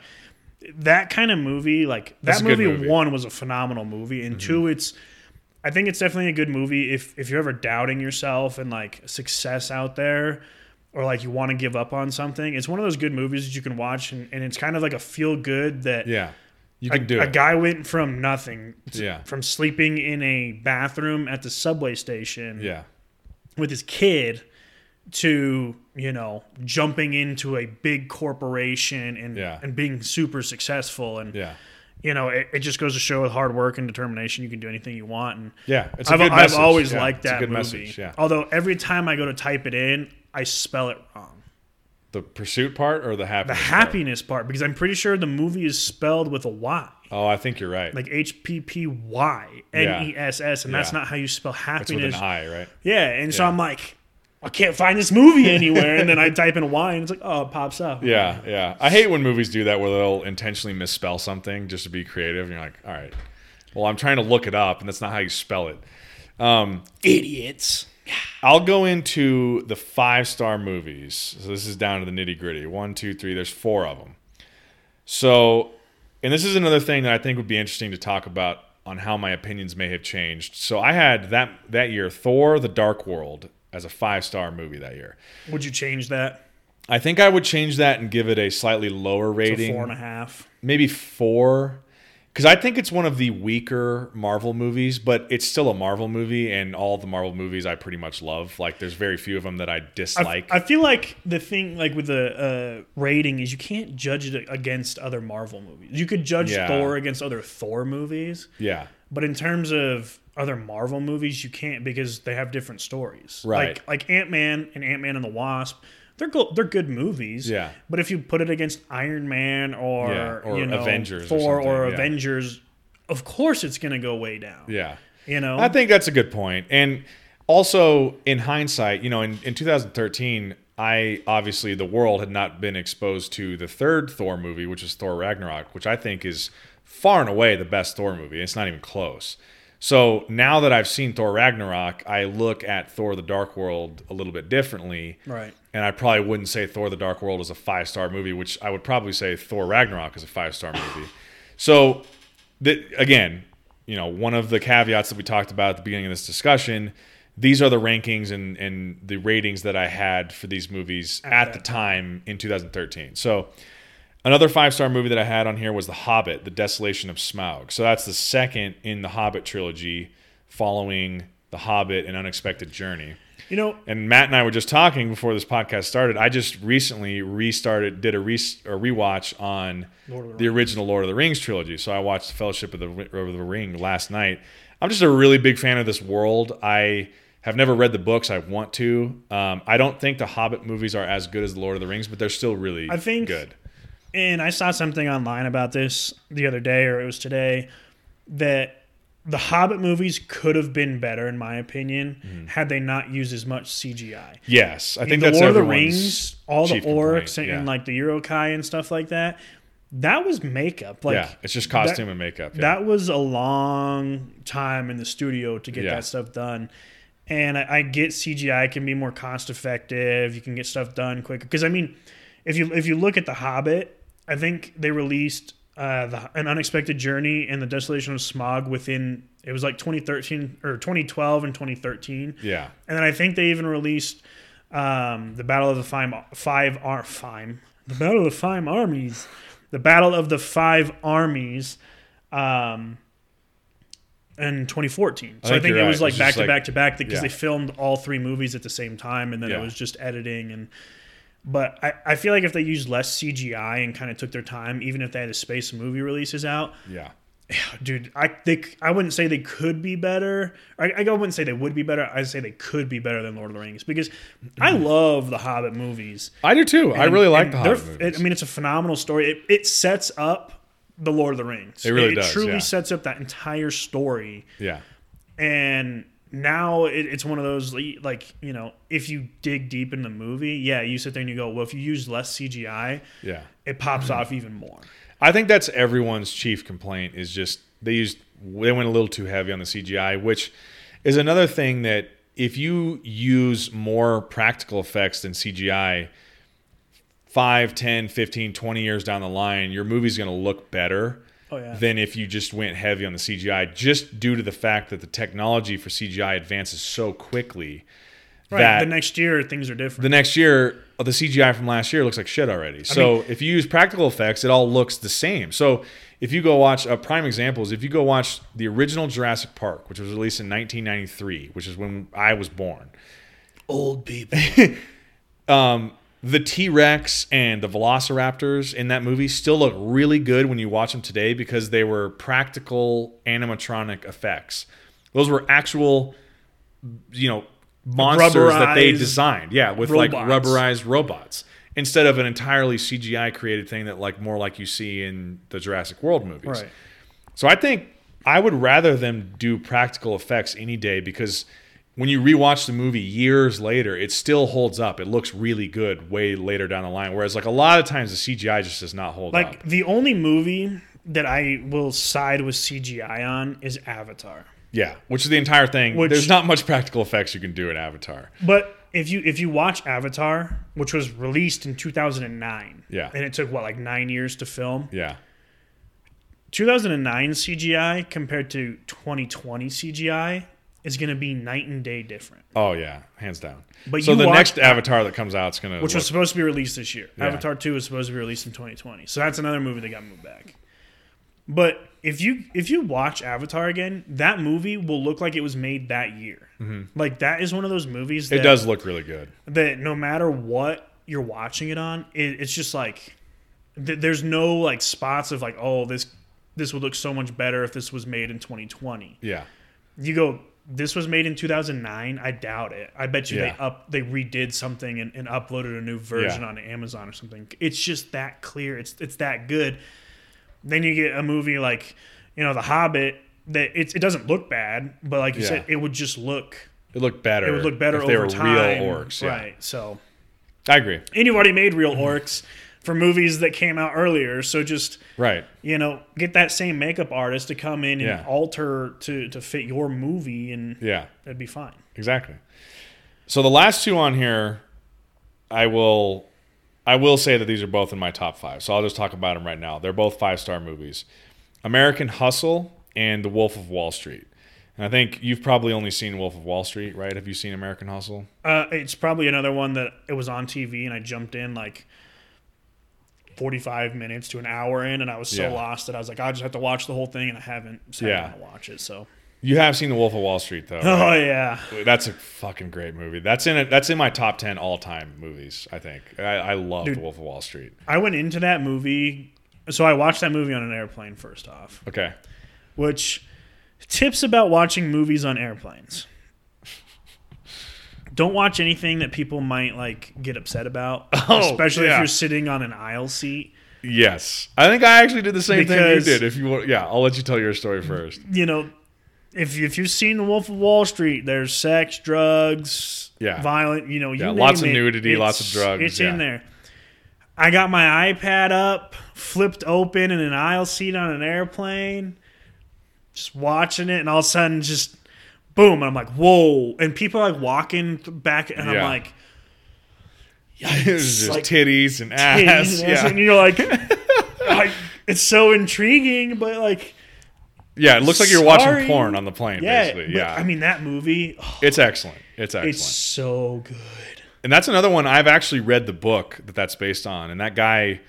that kind of movie, like That's that a movie, movie. Mm-hmm. one was a phenomenal movie, and two, it's I think it's definitely a good movie if if you're ever doubting yourself and like success out there. Or like you want to give up on something, it's one of those good movies that you can watch, and, and it's kind of like a feel good that Yeah. You a, can do a guy went from nothing, to- Yeah. from sleeping in a bathroom at the subway station, yeah. with his kid to you know jumping into a big corporation and Yeah. and being super successful and Yeah. you know it, it just goes to show with hard work and determination you can do anything you want and Yeah. It's a I've, good I've message. always Yeah, liked that good movie message. Yeah. although every time I go to type it in I spell it wrong The pursuit part or the the happiness? part? part because I'm pretty sure the movie is spelled with a Y Oh, I think you're right. like H P P Y N E S S and that's not how you spell it's with happiness an I, right? Yeah, and so I'm like, I can't find this movie (laughs) anywhere. and then I type in wine. it's like, oh, it pops up. Yeah, yeah. I hate when movies do that where they'll intentionally misspell something just to be creative. And you're like, all right, well, I'm trying to look it up, and that's not how you spell it. Um, Idiots. I'll go into the five star movies. So this is down to the nitty gritty. One, two, three. There's four of them. So, and this is another thing that I think would be interesting to talk about on how my opinions may have changed. So I had that that year Thor: The Dark World as a five star movie that year. Would you change that I think I would change that and give it a slightly lower rating. four and a half? maybe four because i think it's one of the weaker marvel movies but it's still a marvel movie and all the marvel movies i pretty much love like there's very few of them that i I, dislike I feel like the thing, like with the uh, rating, is you can't judge it against other Marvel movies. You could judge Yeah. Thor against other Thor movies, yeah but in terms of other Marvel movies, you can't because they have different stories. Right. Like like Ant Man and Ant Man and the Wasp. They're go- they're good movies. Yeah. But if you put it against Iron Man or, Yeah, or you know, Avengers or Thor or, yeah. Avengers, of course it's going to go way down. yeah You know. i think that's a good point. point and also in hindsight you know in, in 2013 i obviously the world had not been exposed to the third thor movie which is thor ragnarok which i think is far and away the best thor movie it's not even close so now that i've seen thor ragnarok i look at thor the dark world a little bit differently right. and I probably wouldn't say Thor: The Dark World is a five star movie, which I would probably say Thor: Ragnarok is a five star movie. (sighs) So, again, you know, one of the caveats that we talked about at the beginning of this discussion, these are the rankings and and the ratings that I had for these movies at, At the time in 2013. So. Another five star movie that I had on here was The Hobbit, The Desolation of Smaug. So that's the second in the Hobbit trilogy following The Hobbit and Unexpected Journey. You know, And Matt and I were just talking before this podcast started. I just recently restarted, did a, re- a rewatch on the the original Lord of the Rings trilogy. So I watched Fellowship of the, of the Ring last night. I'm just a really big fan of this world. I have never read the books. I want to. Um, I don't think the Hobbit movies are as good as the Lord of the Rings, but they're still really I think- good. And I saw something online about this the other day, or it was today, that the Hobbit movies could have been better, in my opinion, Mm-hmm. had they not used as much CGI. Yes, I think the that's Lord of the Rings, all the orcs and, yeah. and like the Uruk-hai and stuff like that, that was makeup. Like yeah, it's just costume and makeup. Yeah. that was a long time in the studio to get Yeah. that stuff done. And I, I get CGI can be more cost effective. You can get stuff done quicker. Because I mean, if you if you look at the Hobbit, I think they released uh, the, an unexpected journey and the desolation of Smaug within it was like 2013 or 2012 and 2013. yeah, And then I think they even released um, the Battle of the Five Five Ar Fime, the Battle of the Five Armies, the Battle of the Five Armies, um, in 2014. So I think think, you're it was right. like It's back to like- back to back because yeah. they filmed all three movies at the same time, and then Yeah. it was just editing and. But I, I feel like if they used less CGI and kind of took their time, even if they had to space movie releases out, yeah, (sighs) dude, I they I wouldn't say they could be better. I, I wouldn't say they would be better. I'd say they could be better than Lord of the Rings because I mm. love the Hobbit movies. I do too. I really like the Hobbit movies. It, I mean, it's a phenomenal story. It, it sets up the Lord of the Rings. It really it, does, truly yeah. sets up that entire story. yeah, And now it, it's one of those like- you know, if you dig deep in the movie, yeah, you sit there and you go, well, if you use less CGI, yeah. it pops off even more. I think that's everyone's chief complaint is just they used they went a little too heavy on the CGI, which is another thing that if you use more practical effects than CGI, 5, 10, 15, 20 years down the line, your movie's going to look better Oh yeah. than if you just went heavy on the CGI, just due to the fact that the technology for CGI advances so quickly right. that the next year things are different. the next year, oh, the CGI from last year looks like shit already. So if you use practical effects, it all looks the same. So if you go watch a prime example is if you go watch the original Jurassic Park, which was released in 1993, which is when I was born, Old people. (laughs) Um, the T Rex and the Velociraptors in that movie still look really good when you watch them today because they were practical animatronic effects. Those were actual, you know, monsters that they designed. Yeah, with like rubberized robots instead of an entirely CGI created thing that like more like you see in the Jurassic World movies. right. So I think I would rather them do practical effects any day because when you rewatch the movie years later, it still holds up. It looks really good way later down the line. Whereas like a lot of times the CGI just does not hold Like up. Like the only movie that I will side with CGI on is Avatar. Yeah, which is the entire thing. Which- There's not much practical effects you can do in Avatar. But if you if you watch Avatar, which was released in 2009, Yeah. and it took what like 9 years to film. Yeah. 2009 CGI compared to 2020 CGI is going to be night and day different. Oh yeah, hands down. But so the watch- next Avatar that comes out is gonna Which look, was supposed to be released this year. Yeah. Avatar 2 was supposed to be released in 2020. So that's another movie that got moved back. But if you if you watch Avatar again, that movie will look like it was made that year. Like that is one of those movies that Mm-hmm. it does look really good. that no matter what you're watching it on, it, it's just like th- there's no like spots of like oh this this would look so much better if this was made in 2020. Yeah. You go this was made in 2009. I doubt it. I bet you Yeah. they up they redid something and, and uploaded a new version Yeah. on Amazon or something. It's just that clear. It's it's that good. Then you get a movie like you know The Hobbit that it's, it doesn't look bad, but like you Yeah. said, it would just look It looked better. it would look better if they over were time. real orcs. Right? So I agree. and you've already made real orcs for movies that came out earlier. So just Right. you know, get that same makeup artist to come in and Yeah. alter to to fit your movie, and Yeah. that'd be fine. Exactly. So the last two on here, I will, I will say that these are both in my top five. So I'll just talk about them right now. They're both five star movies: American Hustle and The Wolf of Wall Street. And I think you've probably only seen Wolf of Wall Street, right? Have you seen American Hustle? Uh, it's probably another one that it was on TV, and I jumped in like. 45 minutes to an hour in and I was so Yeah. lost that I was like I just have to watch the whole thing and I haven't sat Yeah. down to watch it so You have seen The Wolf of Wall Street, though. (laughs) oh yeah That's a fucking great movie. That's in it. That's in my top ten all time movies. I think I, I love Dude. The Wolf of Wall Street. I went into that movie so I watched that movie on an airplane first off Okay. which tips about watching movies on airplanes. Don't watch anything that people might like get upset about, (laughs) Oh, especially yeah. if you're sitting on an aisle seat. Yes, I think I actually did the same thing you did. If you want, yeah, I'll let you tell your story first. You know, if if you've seen The Wolf of Wall Street, there's sex, drugs, Yeah. violent. You know, you Yeah, lots of it, nudity, lots of drugs, It's yeah. in there. I got my iPad up, flipped open in an aisle seat on an airplane, just watching it, and all of a sudden, just boom, and I'm like, whoa! And people are like walking back, and Yeah. I'm like, (laughs) it was just like titties and ass. "Titties," yeah, and you're like, (laughs) like, it's so intriguing, but like, yeah. It looks like you're watching porn on the plane. yeah, basically. yeah. I mean, that movie, oh, it's excellent. It's excellent. it's so good. and that's another one. I've actually read the book that that's based on, and that guy.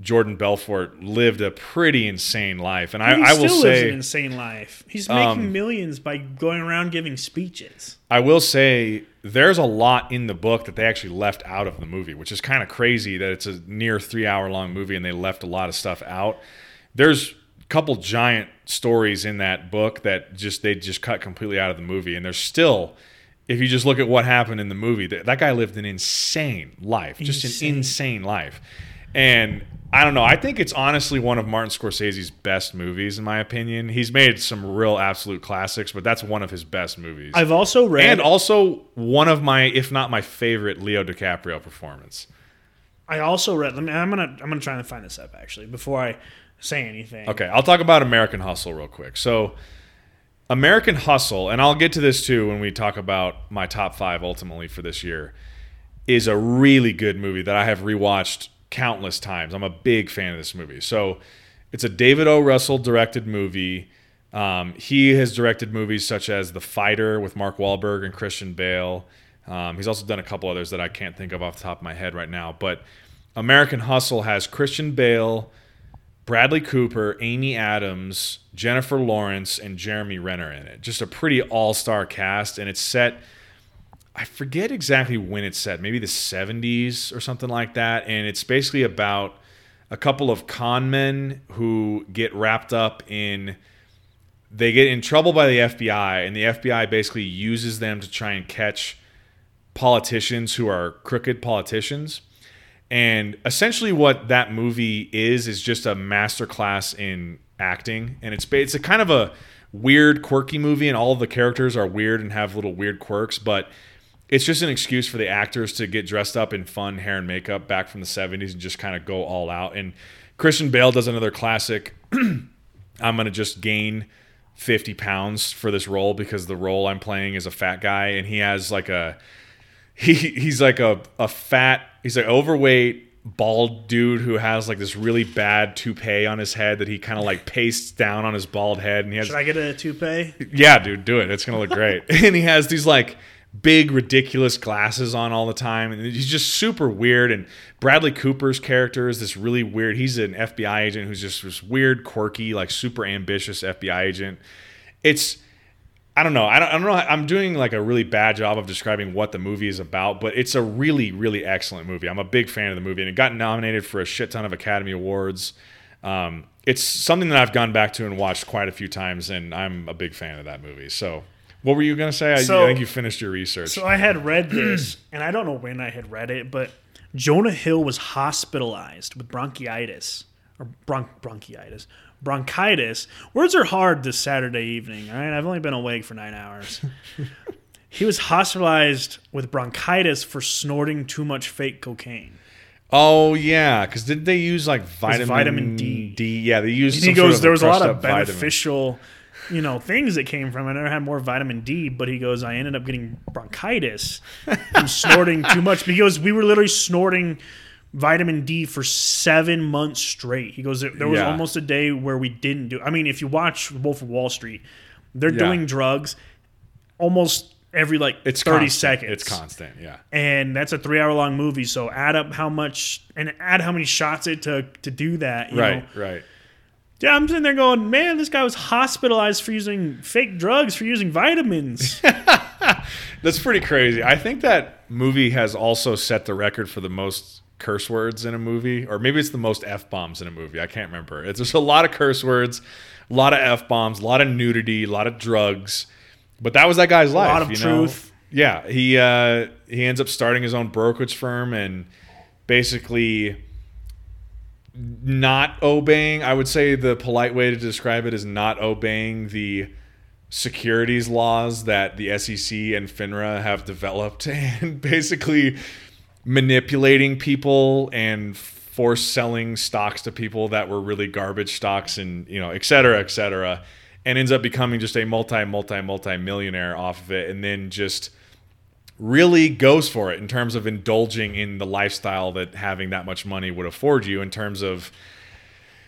Jordan Belfort lived a pretty insane life, and I, he I will lives say, an insane life. He's making Um, millions by going around giving speeches. I will say there's a lot in the book that they actually left out of the movie, which is kind of crazy that it's a near three hour long movie and they left a lot of stuff out. There's a couple giant stories in that book that just they just cut completely out of the movie, and there's still. If you just look at what happened in the movie, that, that guy lived an insane life, just Insane. an insane life. And I don't know. I think it's honestly one of Martin Scorsese's best movies, in my opinion. He's made some real absolute classics, but that's one of his best movies I've also read. and also one of my, if not my favorite, Leo DiCaprio performance. I also read. Let me. I'm gonna. I'm gonna try and find this up actually before I say anything. Okay, I'll talk about American Hustle real quick. So, American Hustle, and I'll get to this too when we talk about my top five ultimately for this year, is a really good movie that I have rewatched countless times. I'm a big fan of this movie. So it's a David O. Russell directed movie. Um, he has directed movies such as The Fighter with Mark Wahlberg and Christian Bale. Um, he's also done a couple others that I can't think of off the top of my head right now. But American Hustle has Christian Bale, Bradley Cooper, Amy Adams, Jennifer Lawrence, and Jeremy Renner in it. Just a pretty all star cast, and it's set. I forget exactly when it's set, maybe the 70s or something like that. And it's basically about a couple of con men who get wrapped up in. They get in trouble by the FBI, and the FBI basically uses them to try and catch politicians who are crooked politicians. And essentially, what that movie is is just a masterclass in acting, and it's it's a kind of a weird, quirky movie, and all the characters are weird and have little weird quirks, but it's just an excuse for the actors to get dressed up in fun hair and makeup back from the 70s and just kind of go all out. And Christian Bale does another classic. (clears throat) I'm going to just gain 50 pounds for this role because the role I'm playing is a fat guy, and he has like a he he's like a, a fat he's like overweight bald dude who has like this really bad toupee on his head that he kind of like (laughs) pastes down on his bald head and he has Should I get a toupee? yeah dude do it it's gonna look great (laughs) and he has these like big ridiculous glasses on all the time and he's just super weird and bradley cooper's character is this really weird he's an fbi agent who's just this weird quirky like super ambitious fbi agent it's I don't know. I don't, I don't know. I'm doing like a really bad job of describing what the movie is about, but it's a really, really excellent movie. I'm a big fan of the movie, and it got nominated for a shit ton of Academy Awards. Um, it's something that I've gone back to and watched quite a few times, and I'm a big fan of that movie. So, what were you gonna say? I, So- I think you finished your research. So I had read (clears throat) this, and I don't know when I had read it, but Jonah Hill was hospitalized with bronchitis or bron- bronchitis, bronchitis. Words are hard this Saturday evening. All right, I've only been awake for nine hours. (laughs) he was hospitalized with bronchitis for snorting too much fake cocaine. oh yeah, because did they use like vitamin, vitamin D. D? Yeah, they used. And he goes, there was a lot of beneficial. vitamin." You know, things that came from it. I never had more vitamin D, but he goes, I ended up getting bronchitis from snorting too much because we were literally snorting vitamin D for seven months straight. He goes, there was Yeah. almost a day where we didn't do. I mean, if you watch Wolf of Wall Street, they're Yeah. doing drugs almost every like It's 30 constant. seconds. It's constant. Yeah. and that's a three hour long movie. So add up how much and add how many shots it took to do that. You Right. Know? Right. Yeah, I'm sitting there going, man, this guy was hospitalized for using fake drugs for using vitamins. (laughs) That's pretty crazy. I think that movie has also set the record for the most curse words in a movie, or maybe it's the most f bombs in a movie. I can't remember. It's just a lot of curse words, a lot of f bombs, a lot of nudity, a lot of drugs. But that was that guy's life. A lot of you know? truth. Yeah, he uh, he ends up starting his own brokerage firm and basically not obeying. I would say the polite way to describe it is not obeying the securities laws that the SEC and FINRA have developed (laughs) and basically manipulating people and force selling stocks to people that were really garbage stocks and you know et cetera et cetera and ends up becoming just a multi multi multi millionaire off of it and then just really goes for it in terms of indulging in the lifestyle that having that much money would afford you in terms of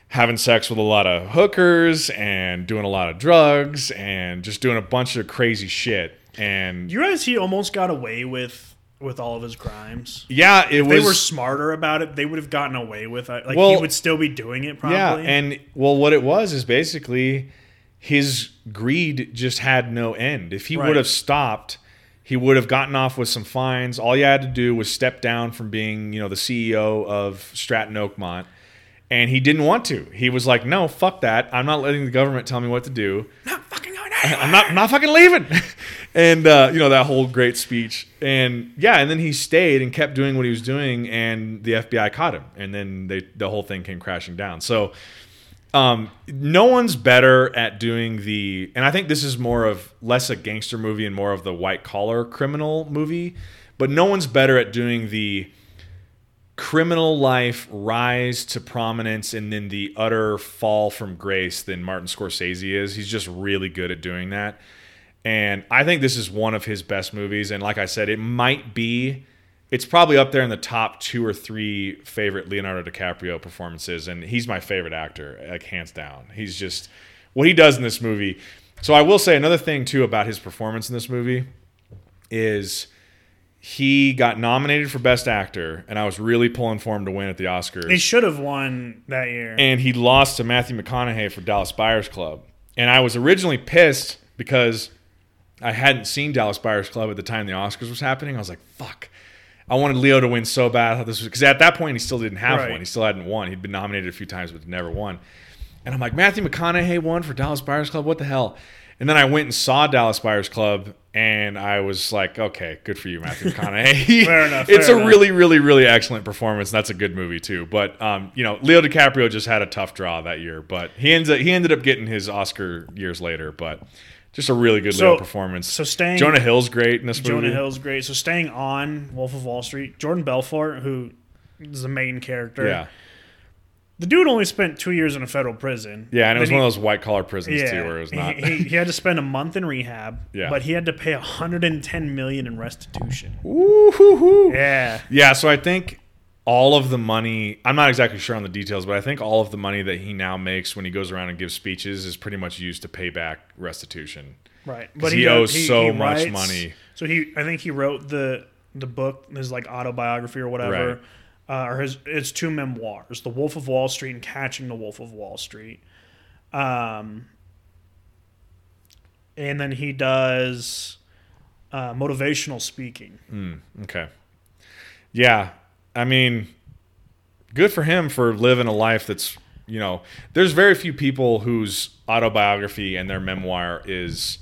having sex with a lot of hookers and doing a lot of drugs and just doing a bunch of crazy shit and you realize he almost got away with with all of his crimes? yeah it If they were smarter about it, they would have gotten away with it. Like he would still be doing it probably. Yeah, and well, what it was is basically his greed just had no end. If he Right. would have stopped, he would have gotten off with some fines. All you had to do was step down from being, you know, the CEO of Stratton Oakmont. And he didn't want to. He was like, "No, fuck that. I'm not letting the government tell me what to do. not fucking going (laughs) I'm not, I'm not fucking leaving." (laughs) and uh, you know that whole great speech. And yeah, and then he stayed and kept doing what he was doing, and the FBI caught him, and then they the whole thing came crashing down. So um, no one's better at doing the, and I think this is more of less a gangster movie and more of the white collar criminal movie, but no one's better at doing the criminal life rise to prominence and then the utter fall from grace than Martin Scorsese is. He's just really good at doing that. And I think this is one of his best movies. And like I said, it might be it's probably up there in the top two or three favorite Leonardo DiCaprio performances, and he's my favorite actor, like hands down. He's just what he does in this movie. So I will say another thing too about his performance in this movie is he got nominated for Best Actor, and I was really pulling for him to win at the Oscars. He should have won that year. and he lost to Matthew McConaughey for Dallas Buyers Club. And I was originally pissed because I hadn't seen Dallas Buyers Club at the time the Oscars was happening. I was like, fuck. I wanted Leo to win so bad. I thought this was because at that point he still didn't have Right. one. He still hadn't won. He'd been nominated a few times but never won. And I'm like, Matthew McConaughey won for Dallas Buyers Club. What the hell? And then I went and saw Dallas Buyers Club, and I was like, okay, good for you, Matthew McConaughey. (laughs) Fair enough, (laughs) it's fair a enough. really, really, really excellent performance. and That's a good movie too. But um, you know, Leo DiCaprio just had a tough draw that year, but he ends up, he ended up getting his Oscar years later. But just a really good So- performance. so staying Jonah Hill's great in this Jonah movie. Jonah Hill's great. So staying on Wolf of Wall Street, Jordan Belfort, who is the main character. Yeah, The dude only spent two years in a federal prison. yeah, and it was Then one of those white collar prisons too, where it was not. He, he, he had to spend a (laughs) month in rehab. Yeah. But he had to pay 110 million in restitution. Woo-hoo-hoo. Yeah. Yeah, so I think all of the money, I'm not exactly sure on the details, but I think all of the money that he now makes when he goes around and gives speeches is pretty much used to pay back restitution. right but he owes so much money. So he, I think he wrote the the book, his like autobiography or whatever, uh, or his it's two memoirs, The Wolf of Wall Street and Catching the Wolf of Wall Street. Um, and then he does uh, motivational speaking. Okay. Yeah, I mean, good for him for living a life that's, you know, there's very few people whose autobiography and their memoir is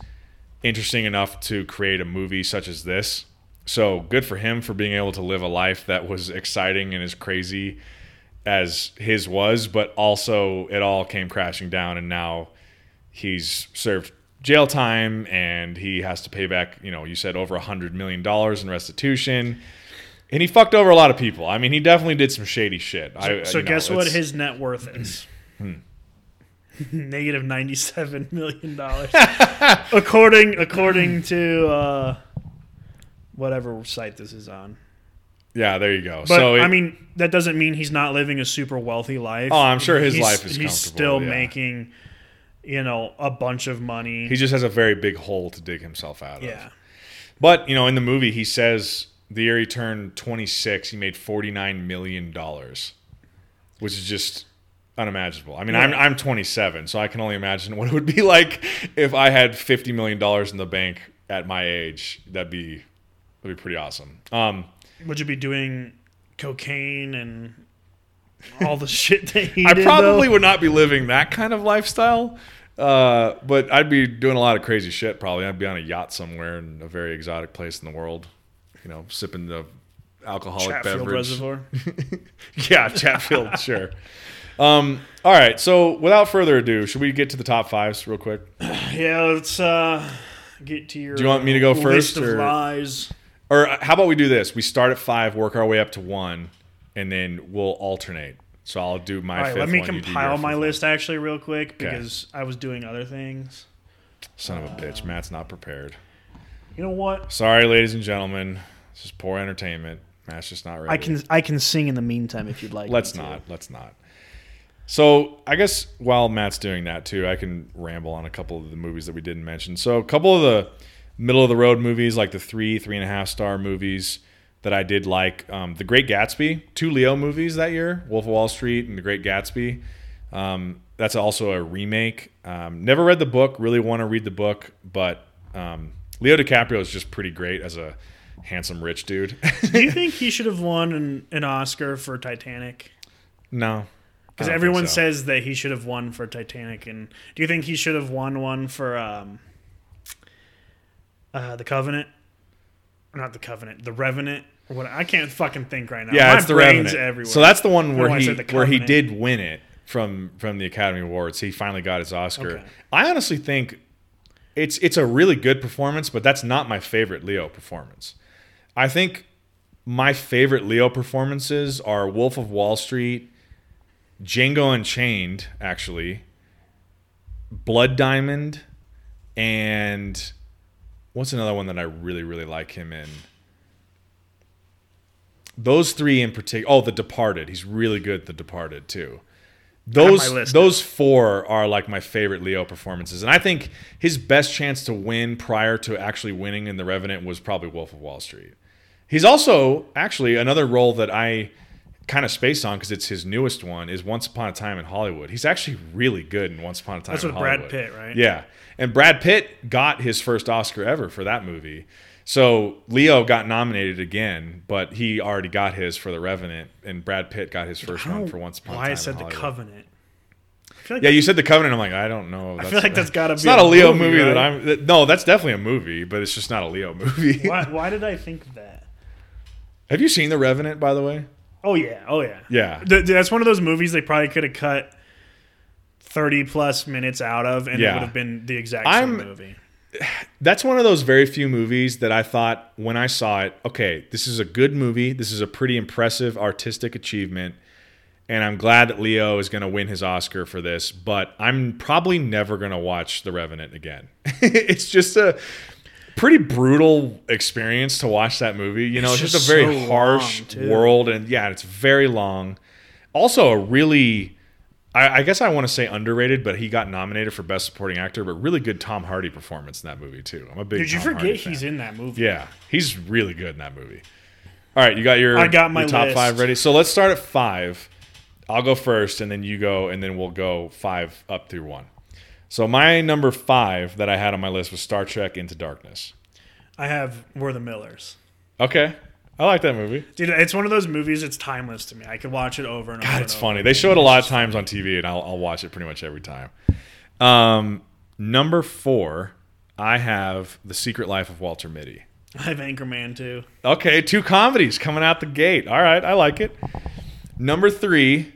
interesting enough to create a movie such as this. So good for him for being able to live a life that was exciting and as crazy as his was, but also it all came crashing down and now he's served jail time and he has to pay back, you know, you said over a hundred million dollars in restitution. And he fucked over a lot of people. I mean, he definitely did some shady shit. I, So you know, guess what Hmm. his net worth is? (clears throat) (laughs) Negative ninety-seven million dollars, (laughs) according according (clears throat) to uh, whatever site this is on. Yeah, there you go. But so it, I mean, that doesn't mean he's not living a super wealthy life. Oh, I'm sure his He's- life is He's still yeah. making, you know, a bunch of money. he just has a very big hole to dig himself out of. yeah, But you know, in the movie, he says the year he turned 26, he made 49 million dollars, which is just unimaginable. I mean, I'm I'm 27, so I can only imagine (laughs) what it would be like if I had 50 million dollars in the bank at my age. That'd be that'd be pretty awesome. Um, would you be doing cocaine and all the (laughs) shit that he I did? probably though? would not be living that kind of lifestyle. Uh, but I'd be doing a lot of crazy shit. Probably, I'd be on a yacht somewhere in a very exotic place in the world. You know, sipping the alcoholic Chatfield beverage. Reservoir. (laughs) yeah, Chatfield, (laughs) sure. Um, all right. So, without further ado, should we get to the top fives real quick? (clears throat) Yeah, let's uh, get to your. Do you want me to go list first, of or- lies? Or uh, how about we do this? We start at five, work our way up to one, and then we'll alternate. So I'll do my All right, fifth let me one, compile my list actually real quick Okay. because I was doing other things. Son of a bitch, Matt's not prepared. You know what? Sorry, ladies and gentlemen. This is poor entertainment. Matt's just not ready. I can I can sing in the meantime if you'd like. Let's me to. not. Let's not. So I guess while Matt's doing that too, I can ramble on a couple of the movies that we didn't mention. So a couple of the middle of the road movies, like the three, three and a half star movies that I did like. Um, the Great Gatsby, two Leo movies that year, Wolf of Wall Street and The Great Gatsby. Um, that's also a remake. Um, never read the book. Really want to read the book, but um, Leo DiCaprio is just pretty great as a handsome rich dude. (laughs) Do you (laughs) think he should have won an, an Oscar for Titanic? no, Because everyone so. says that he should have won for Titanic, and do you think he should have won one for um, uh, the Covenant? Not the Covenant, the Revenant. What? I can't fucking think right now. Yeah, My it's the Revenant. everywhere. So that's the one where he where he did win it from from the Academy Awards. He finally got his Oscar. Okay. I honestly think it's it's a really good performance, but that's not my favorite Leo performance. I think my favorite Leo performances are Wolf of Wall Street, Django Unchained, actually, Blood Diamond, and what's another one that I really really like him in? those three in particular. Oh, The Departed. He's really good. at The Departed too. Those those four are like my favorite Leo performances, and I think his best chance to win prior to actually winning in The Revenant was probably Wolf of Wall Street. He's also actually another role that I kind of spaced on because it's his newest one is Once Upon a Time in Hollywood. He's actually really good in Once Upon a Time. That's in with Brad Pitt, right? Yeah, and Brad Pitt got his first Oscar ever for that movie. So Leo got nominated again, but he already got his for The Revenant, and Brad Pitt got his first one for Once Upon a Time. why. I said the Covenant. Like Yeah, you said the Covenant. I'm like, I don't know. I feel like that's gotta It's be not a Leo movie, movie, that? I'm. That, no, that's definitely a movie, but it's just not a Leo (laughs) movie. why, why did I think that? Have you seen The Revenant, by the way? Oh yeah, oh yeah, Yeah. Th- that's one of those movies they probably could have cut thirty plus minutes out of, and it would have been the exact I'm- movie. (sighs) that's one of those very few movies that I thought when I saw it, okay, this is a good movie. This is a pretty impressive artistic achievement. And I'm glad that Leo is going to win his Oscar for this, but I'm probably never going to watch The Revenant again. (laughs) it's just a pretty brutal experience to watch that movie. You know, It's it's, just just a very so harsh long, world. And yeah, it's very long. Also, a really, I, I guess I want to say underrated, but he got nominated for Best Supporting Actor, but really good Tom Hardy performance in that movie, too. I'm a big Did you Tom forget he's in that movie? Yeah, he's really good in that movie. All right, you got your I got my your top list. five ready. So let's start at five. I'll go first, and then you go, and then we'll go five up through one. So my number five that I had on my list was Star Trek Into Darkness. I have We're the Millers. Okay, I like that movie. Dude, it's one of those movies. It's timeless to me. I could watch it over and over. God, it's funny. They show it a lot of times on TV, and I'll, I'll watch it pretty much every time. Um, number four, I have The Secret Life of Walter Mitty. (laughs) I have Anchorman too. Okay, two comedies coming out the gate. All right, I like it. Number three,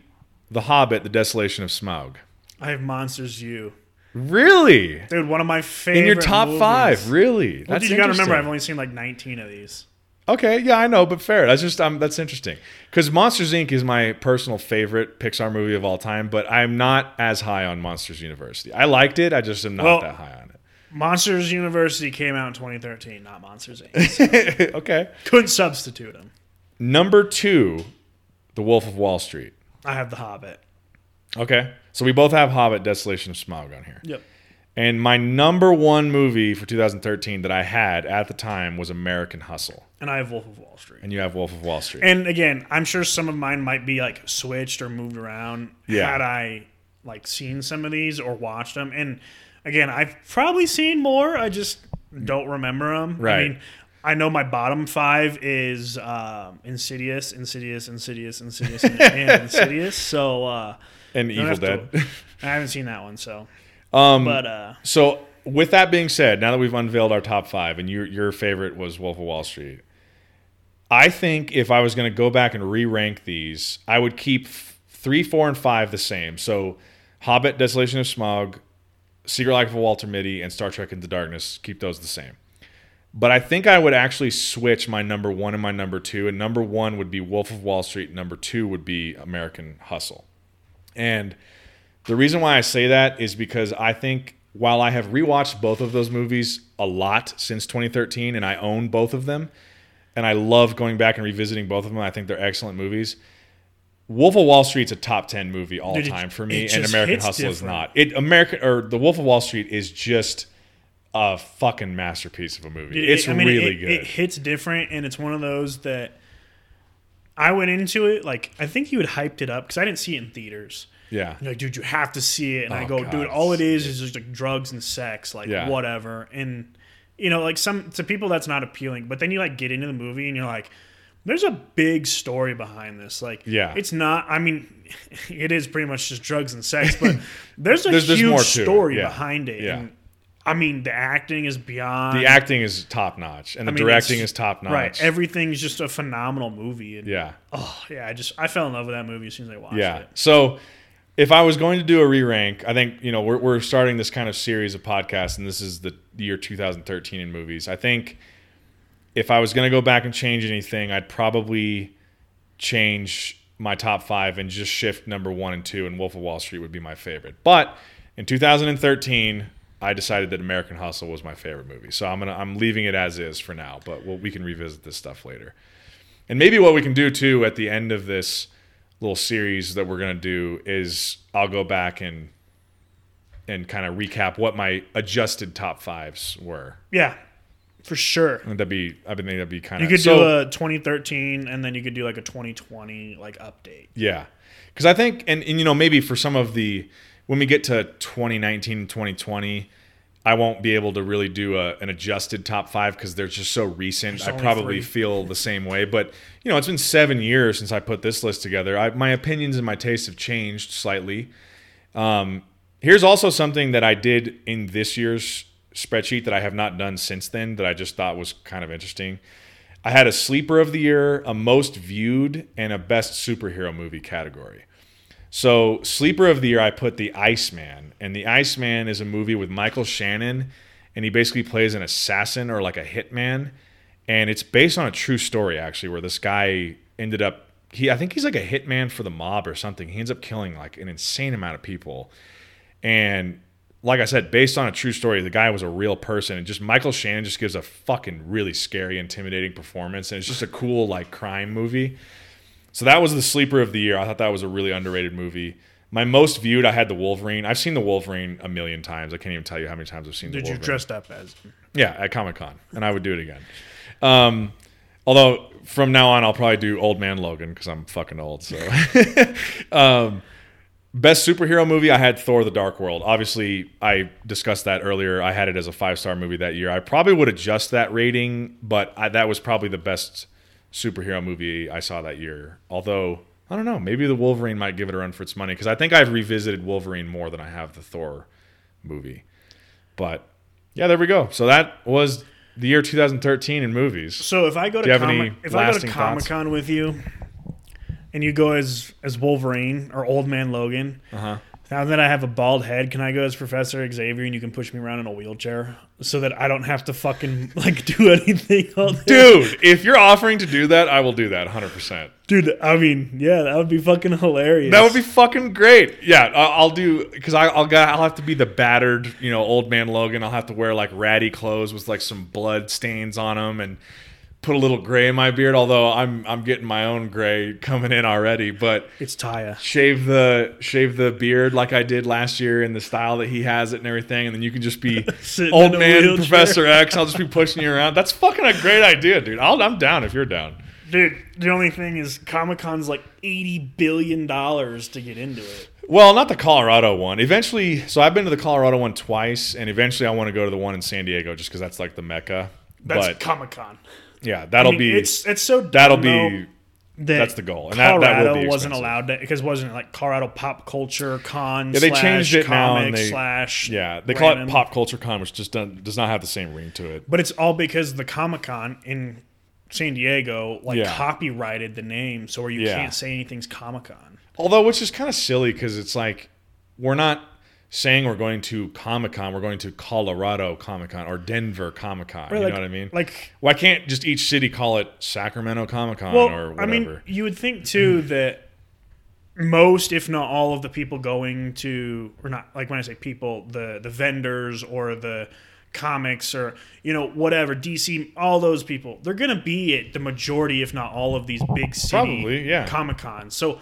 The Hobbit: The Desolation of Smaug. I have Monsters U. Really? Dude, one of my favorite. In your top movies. five? Really? Well, dude, you gotta remember, I've only seen like 19 of these. Okay, yeah, I know, but fair. That's just um, that's interesting because Monsters Inc. is my personal favorite Pixar movie of all time, but I'm not as high on Monsters University. I liked it, I just am not Well- that high on it. Monsters University came out in 2013, not Monsters Inc. (laughs) it. okay. Couldn't substitute them. Number two, The Wolf of Wall Street. I have The Hobbit. Okay, so we both have Hobbit: Desolation of Smaug on here. Yep. And my number one movie for 2013 that I had at the time was American Hustle. And I have Wolf of Wall Street. And you have Wolf of Wall Street. And again, I'm sure some of mine might be like switched or moved around Yeah. had I like seen some of these or watched them. And again, I've probably seen more. I just don't remember them. I Right. mean, I know my bottom five is um, Insidious, Insidious, Insidious, Insidious, and (laughs) Insidious. So uh, and Evil Dead. to- (laughs) I haven't seen that one. So, um, but uh, so with that being said, now that we've unveiled our top five, and your your favorite was Wolf of Wall Street, I think if I was going to go back and re-rank these, I would keep f- three, four, and five the same. So, Hobbit: Desolation of Smaug, Secret Life of Walter Mitty, and Star Trek Into Darkness. Keep those the same. But I think I would actually switch my number one and my number two. And number one would be Wolf of Wall Street. Number two would be American Hustle. And the reason why I say that is because I think while I have rewatched both of those movies a lot since 2013 and I own both of them, and I love going back and revisiting both of them, I think they're excellent movies. Wolf of Wall Street's a top 10 movie all Dude, time for me, and American Hustle is not. It American or The Wolf of Wall Street is just a fucking masterpiece of a movie. Dude, it's it- I mean, really it, good. It hits different, and it's one of those that I went into it like I think you had hyped it up because I didn't see it in theaters. yeah. You're like, dude, you have to see it, and I Oh, go, God, dude, all it is is just like drugs and sex, like Yeah. whatever, and you know, like some to people that's not appealing, but then you like get into the movie and you're like. There's a big story behind this. Like, Yeah. it's not. I mean, (laughs) it is pretty much just drugs and sex, but (laughs) there's a There's- there's huge more story yeah. behind it. Yeah. And, I mean, the acting is beyond. The acting is top notch, and the I mean, directing is top notch. Right. Everything's just a phenomenal movie. And, yeah. Oh yeah, I just I fell in love with that movie as soon as I watched Yeah. it. So if I was going to do a re rank, I think, you know, we're, we're starting this kind of series of podcasts, and this is the year 2013 in movies. I think if I was going to go back and change anything, I'd probably change my top five and just shift number one and two, and Wolf of Wall Street would be my favorite. But in 2013, I decided that American Hustle was my favorite movie. So I'm gonna I'm leaving it as is for now, but we'll, we can revisit this stuff later. And maybe what we can do too at the end of this little series that we're gonna do is I'll go back and and kind of recap what my adjusted top fives were. Yeah, for sure. And that'd be I think that'd be kind of You could so, do a 2013, and then you could do like a 2020 like update. Yeah. Because I think, and, and, you know, maybe for some of the, when we get to 2019 and 2020, I won't be able to really do a, an adjusted top five because they're just so recent. There's I probably three. feel the same way. But, you know, it's been seven years since I put this list together. I, my opinions and my tastes have changed slightly. Um, here's also something that I did in this year's spreadsheet that I have not done since then that I just thought was kind of interesting. I had a sleeper of the year, a most viewed, and a best superhero movie category. So, sleeper of the year, I put The Iceman. And The Iceman is a movie with Michael Shannon, and he basically plays an assassin or like a hitman. And it's based on a true story, actually, where this guy ended up, he I think he's like a hitman for the mob or something. He ends up killing like an insane amount of people. And like I said, based on a true story, the guy was a real person, and just Michael Shannon just gives a fucking really scary, intimidating performance, and it's just a cool like crime movie. So that was the sleeper of the year. I thought that was a really underrated movie. My most viewed, I had the Wolverine. I've seen the Wolverine a million times. I can't even tell you how many times I've seen Wolverine. Did you dressed up as? Yeah, at Comic Con, and I would do it again. Um, although from now on, I'll probably do Old Man Logan because I'm fucking old. So, (laughs) um, best superhero movie, I had Thor: The Dark World. Obviously, I discussed that earlier. I had it as a five star movie that year. I probably would adjust that rating, but I, that was probably the best superhero movie I saw that year. Although I don't know, maybe the Wolverine might give it a run for its money because I think I've revisited Wolverine more than I have the Thor movie. But yeah, there we go. So that was the year 2013 in movies. So if I go to Comic, if I go to Comic Con with you, and you go as as Wolverine or Old Man Logan, Uh-huh. Now that I have a bald head, can I go as Professor Xavier and you can push me around in a wheelchair so that I don't have to fucking (laughs) like do anything all day? Dude, if you're offering to do that, I will do that 100%. Dude, I mean, yeah, that would be fucking hilarious. That would be fucking great. Yeah, I'll do because I'll I'll have to be the battered, you know, old man Logan. I'll have to wear like ratty clothes with like some blood stains on them and put a little gray in my beard. Although I'm I'm getting my own gray coming in already, but It's Taya. shave the shave the beard like I did last year in the style that he has it and everything, and then you can just be (laughs) old man wheelchair. Professor X. I'll just be pushing you around. That's fucking a great idea, dude. I'll, I'm down if you're down. Dude, the only thing is Comic Con's like eighty billion dollars to get into it. Well, not the Colorado one. Eventually, so I've been to the Colorado one twice, and eventually I want to go to the one in San Diego just because that's like the mecca. That's Comic Con. Yeah, that'll be it's it's so that'll be that that's the goal, and that- Colorado that will be wasn't allowed to because wasn't it like Colorado Pop Culture Con. Yeah, they slash changed it now, and they- slash yeah. They call random. it Pop Culture Con, which just doesn't, does not have the same ring to it. but it's all because the Comic Con in San Diego like Yeah. copyrighted the name, so where you Yeah. can't say anything's Comic Con. Although, which is kind of silly because it's like we're not saying we're going to Comic Con, we're going to Colorado Comic Con or Denver Comic Con. You like, know what I mean? Like, Why can't just each city call it Sacramento Comic Con well, or whatever? I mean, you would think too (clears throat) that most, if not all, of the people going to, or not, like when I say people, the the vendors or the comics or you know whatever DC, all those people, they're gonna be at the majority, if not all, of these big city Probably, yeah. Comic Cons. So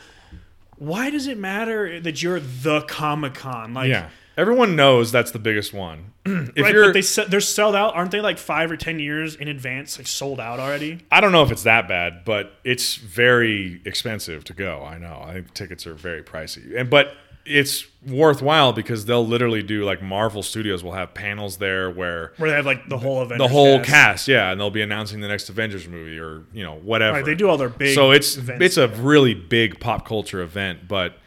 why does it matter that you're the Comic Con? Like, yeah, everyone knows that's the biggest one. (clears throat) if right, but they se- they're sold out, aren't they? Like five or ten years in advance, like sold out already. I don't know if it's that bad, but it's very expensive to go. I know. I think tickets are very pricey, and but it's worthwhile because they'll literally do like Marvel Studios will have panels there where Where they have like the whole event, the whole cast, yeah, and they'll be announcing the next Avengers movie or you know whatever. Right, they do all their big. so it's events it's a really big pop culture event, but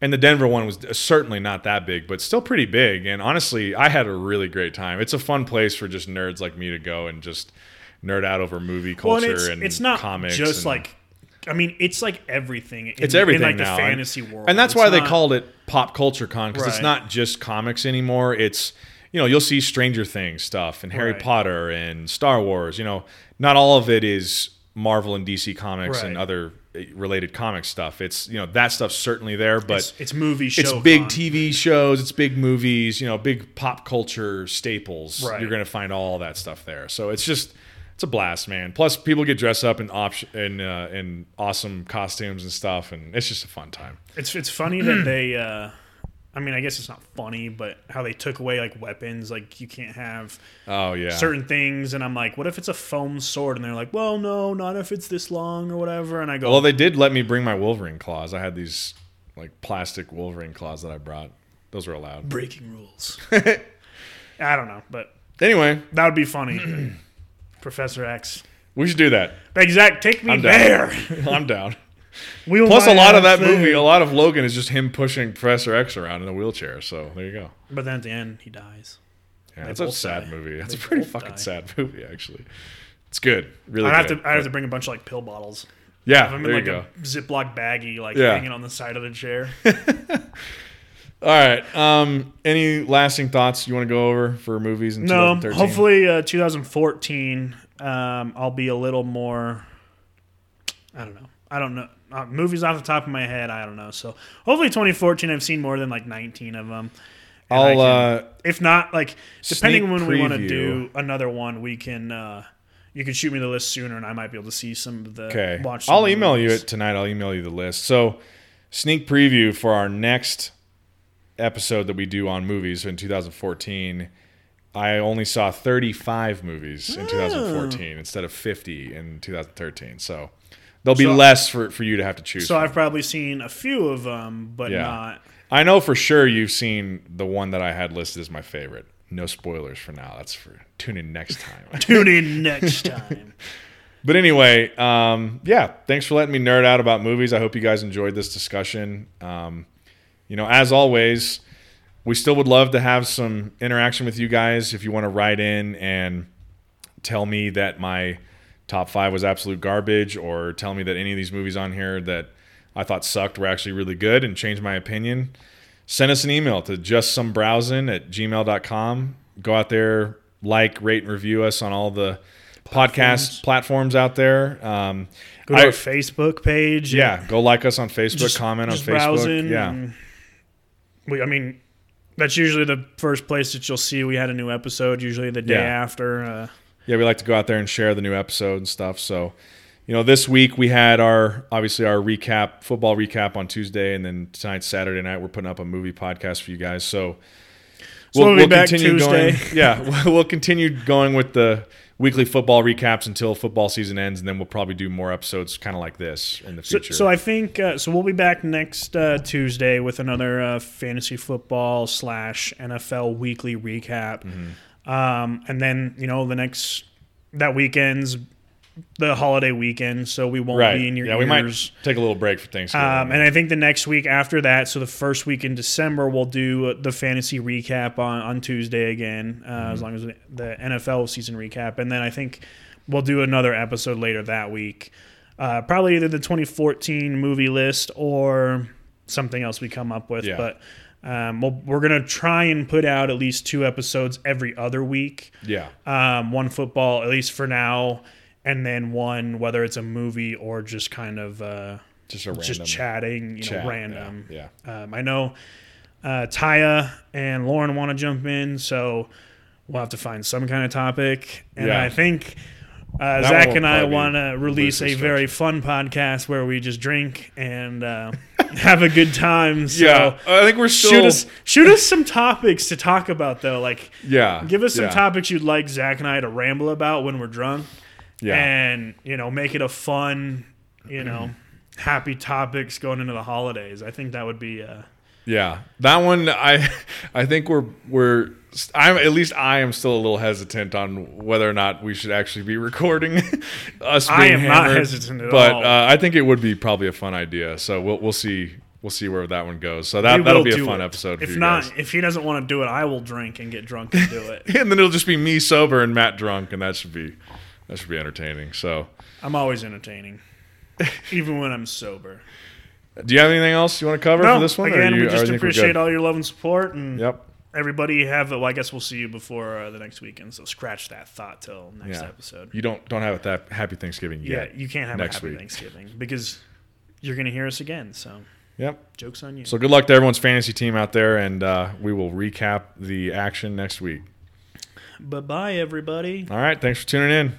and the Denver one was certainly not that big, but still pretty big. And honestly, I had a really great time. It's a fun place for just nerds like me to go and just nerd out over movie well, culture and it's, and it's not comics. just and- like. I mean, it's like everything. In, it's everything in like now, the fantasy world, and that's It's why they called it Pop Culture Con because it's not just comics anymore. It's you know you'll see Stranger Things stuff and Harry Right. Potter and Star Wars. You know, not all of it is Marvel and DC comics and other uh, related comic stuff. It's you know that stuff's certainly there, but It's, it's movie show. it's big con. TV shows, it's big movies, you know, big pop culture staples. Right. You're going to find all that stuff there. So it's just it's a blast, man. Plus, people get dressed up in option in uh, in awesome costumes and stuff, and it's just a fun time. It's it's funny that they. Uh, I mean, I guess it's not funny, but how they took away like weapons, like you can't have Oh yeah, certain things, and I'm like, what if it's a foam sword? And they're like, well, no, not if it's this long or whatever. And I go, Well, they did let me bring my Wolverine claws. I had these like plastic Wolverine claws that I brought. Those were allowed. breaking rules. (laughs) I don't know, but Anyway, that would be funny. (clears throat) Professor X. we should do that. Zach, Take me I'm there. (laughs) I'm down. (laughs) We Plus, a lot of that soon. movie, a lot of Logan is just him pushing Professor X around in a wheelchair. So there you go. But then at the end, he dies. Yeah, They it's a sad die. movie. It's They a pretty fucking die. sad (laughs) movie, actually. It's good, really. I have to. I have to bring a bunch of like pill bottles. Yeah, I'm there in you like go. a Ziploc baggie, like Yeah. hanging on the side of the chair. All right. Um, any lasting thoughts you want to go over for movies in no, 2013? hopefully uh, 2014. Um, I'll be a little more. I don't know. I don't know. Uh, movies off the top of my head, I don't know. So hopefully 2014, I've seen more than like 19 of them. And I'll. can- Uh, if not, like depending on when we want to do another one, we can. Uh, you can shoot me the list sooner, and I might be able to see some of the. okay. Watch. I'll email you it tonight. I'll email you the list. So, sneak preview for our next episode that we do on movies in 2014. I only saw 35 movies in 2014 instead of 50 in 2013. So there'll be So- less for, for you to have to choose. So from. I've probably seen a few of them, but Yeah. not. I know for sure you've seen the one that I had listed as my favorite. No spoilers for now. That's for tune in next time. (laughs) Tune in next (laughs) time. but anyway, um, yeah, thanks for letting me nerd out about movies. I hope you guys enjoyed this discussion. Um, you know, as always, we still would love to have some interaction with you guys. If you want to write in and tell me that my top five was absolute garbage, or tell me that any of these movies on here that I thought sucked were actually really good and change my opinion, send us an email to just some browsing at gmail.com. Go out there, like, rate, and review us on all the podcast platforms out there. Um, Go to I- our Facebook page. yeah, go like us on Facebook, Just- comment on Facebook. browsing Yeah. We, I mean, that's usually the first place that you'll see we had a new episode. Usually the day Yeah. after. Uh, yeah, we like to go out there and share the new episode and stuff. So, you know, this week we had our obviously our recap, football recap on Tuesday, and then tonight, Saturday night we're putting up a movie podcast for you guys. So, So we'll be back going. Tuesday. (laughs) Yeah, we'll continue going with the weekly football recaps until football season ends, and then we'll probably do more episodes kind of like this in the So, future. so I think uh, so. We'll be back next uh, Tuesday with another uh, fantasy football slash NFL weekly recap, Mm-hmm. um, and then you know the next that weekend's the holiday weekend, so we won't right? be in your yeah, ears. we might take a little break for Thanksgiving. Um, and I think the next week after that, so the first week in December, we'll do the fantasy recap on, on Tuesday again, uh, Mm-hmm. as long as the NFL season recap. And then I think we'll do another episode later that week. Uh, probably either the 2014 movie list or something else we come up with. Yeah. But um, we'll, we're going to try and put out at least two episodes every other week yeah, um, one football at least for now, and then one whether it's a movie or just kind of uh, just a random just chatting, you chat, know, random. Yeah, Um, I know uh, Taya and Lauren want to jump in, so we'll have to find some kind of topic. And Yeah. I think uh, Zach and I want to release a very fun podcast where we just drink and uh, (laughs) have a good time. So yeah. I think we're still shoot us shoot us some topics to talk about though, like. Yeah, Give us some yeah, topics you'd like Zach and I to ramble about when we're drunk, Yeah, and you know, make it a fun, you know, happy topics going into the holidays. I think that would be. Uh, Yeah, that one I I think we're we're I'm at least I am still a little hesitant on whether or not we should actually be (laughs) recording us. I being am not hesitant at but all. uh, I think it would be probably a fun idea. So we'll we'll see we'll see where that one goes. So that that'll be a fun it. episode. If not, guys. if he doesn't want to do it, I will drink and get drunk and do it. (laughs) and then it'll just be me sober and Matt drunk, and that should be that should be entertaining. So, I'm always entertaining, (laughs) even when I'm sober. do you have anything else you want to cover No, for this one? again, you- we just appreciate all your love and support, and Yep. everybody have. Well, I guess we'll see you before uh, the next weekend. So scratch that thought till next Yeah. episode. You don't don't have a that happy Thanksgiving Yeah, yet. you can't have next a happy week. Thanksgiving because you're going to hear us again. So Yep. jokes on you. So good luck to everyone's fantasy team out there, and uh, we will recap the action next week. bye bye, everybody. All right, thanks for tuning in.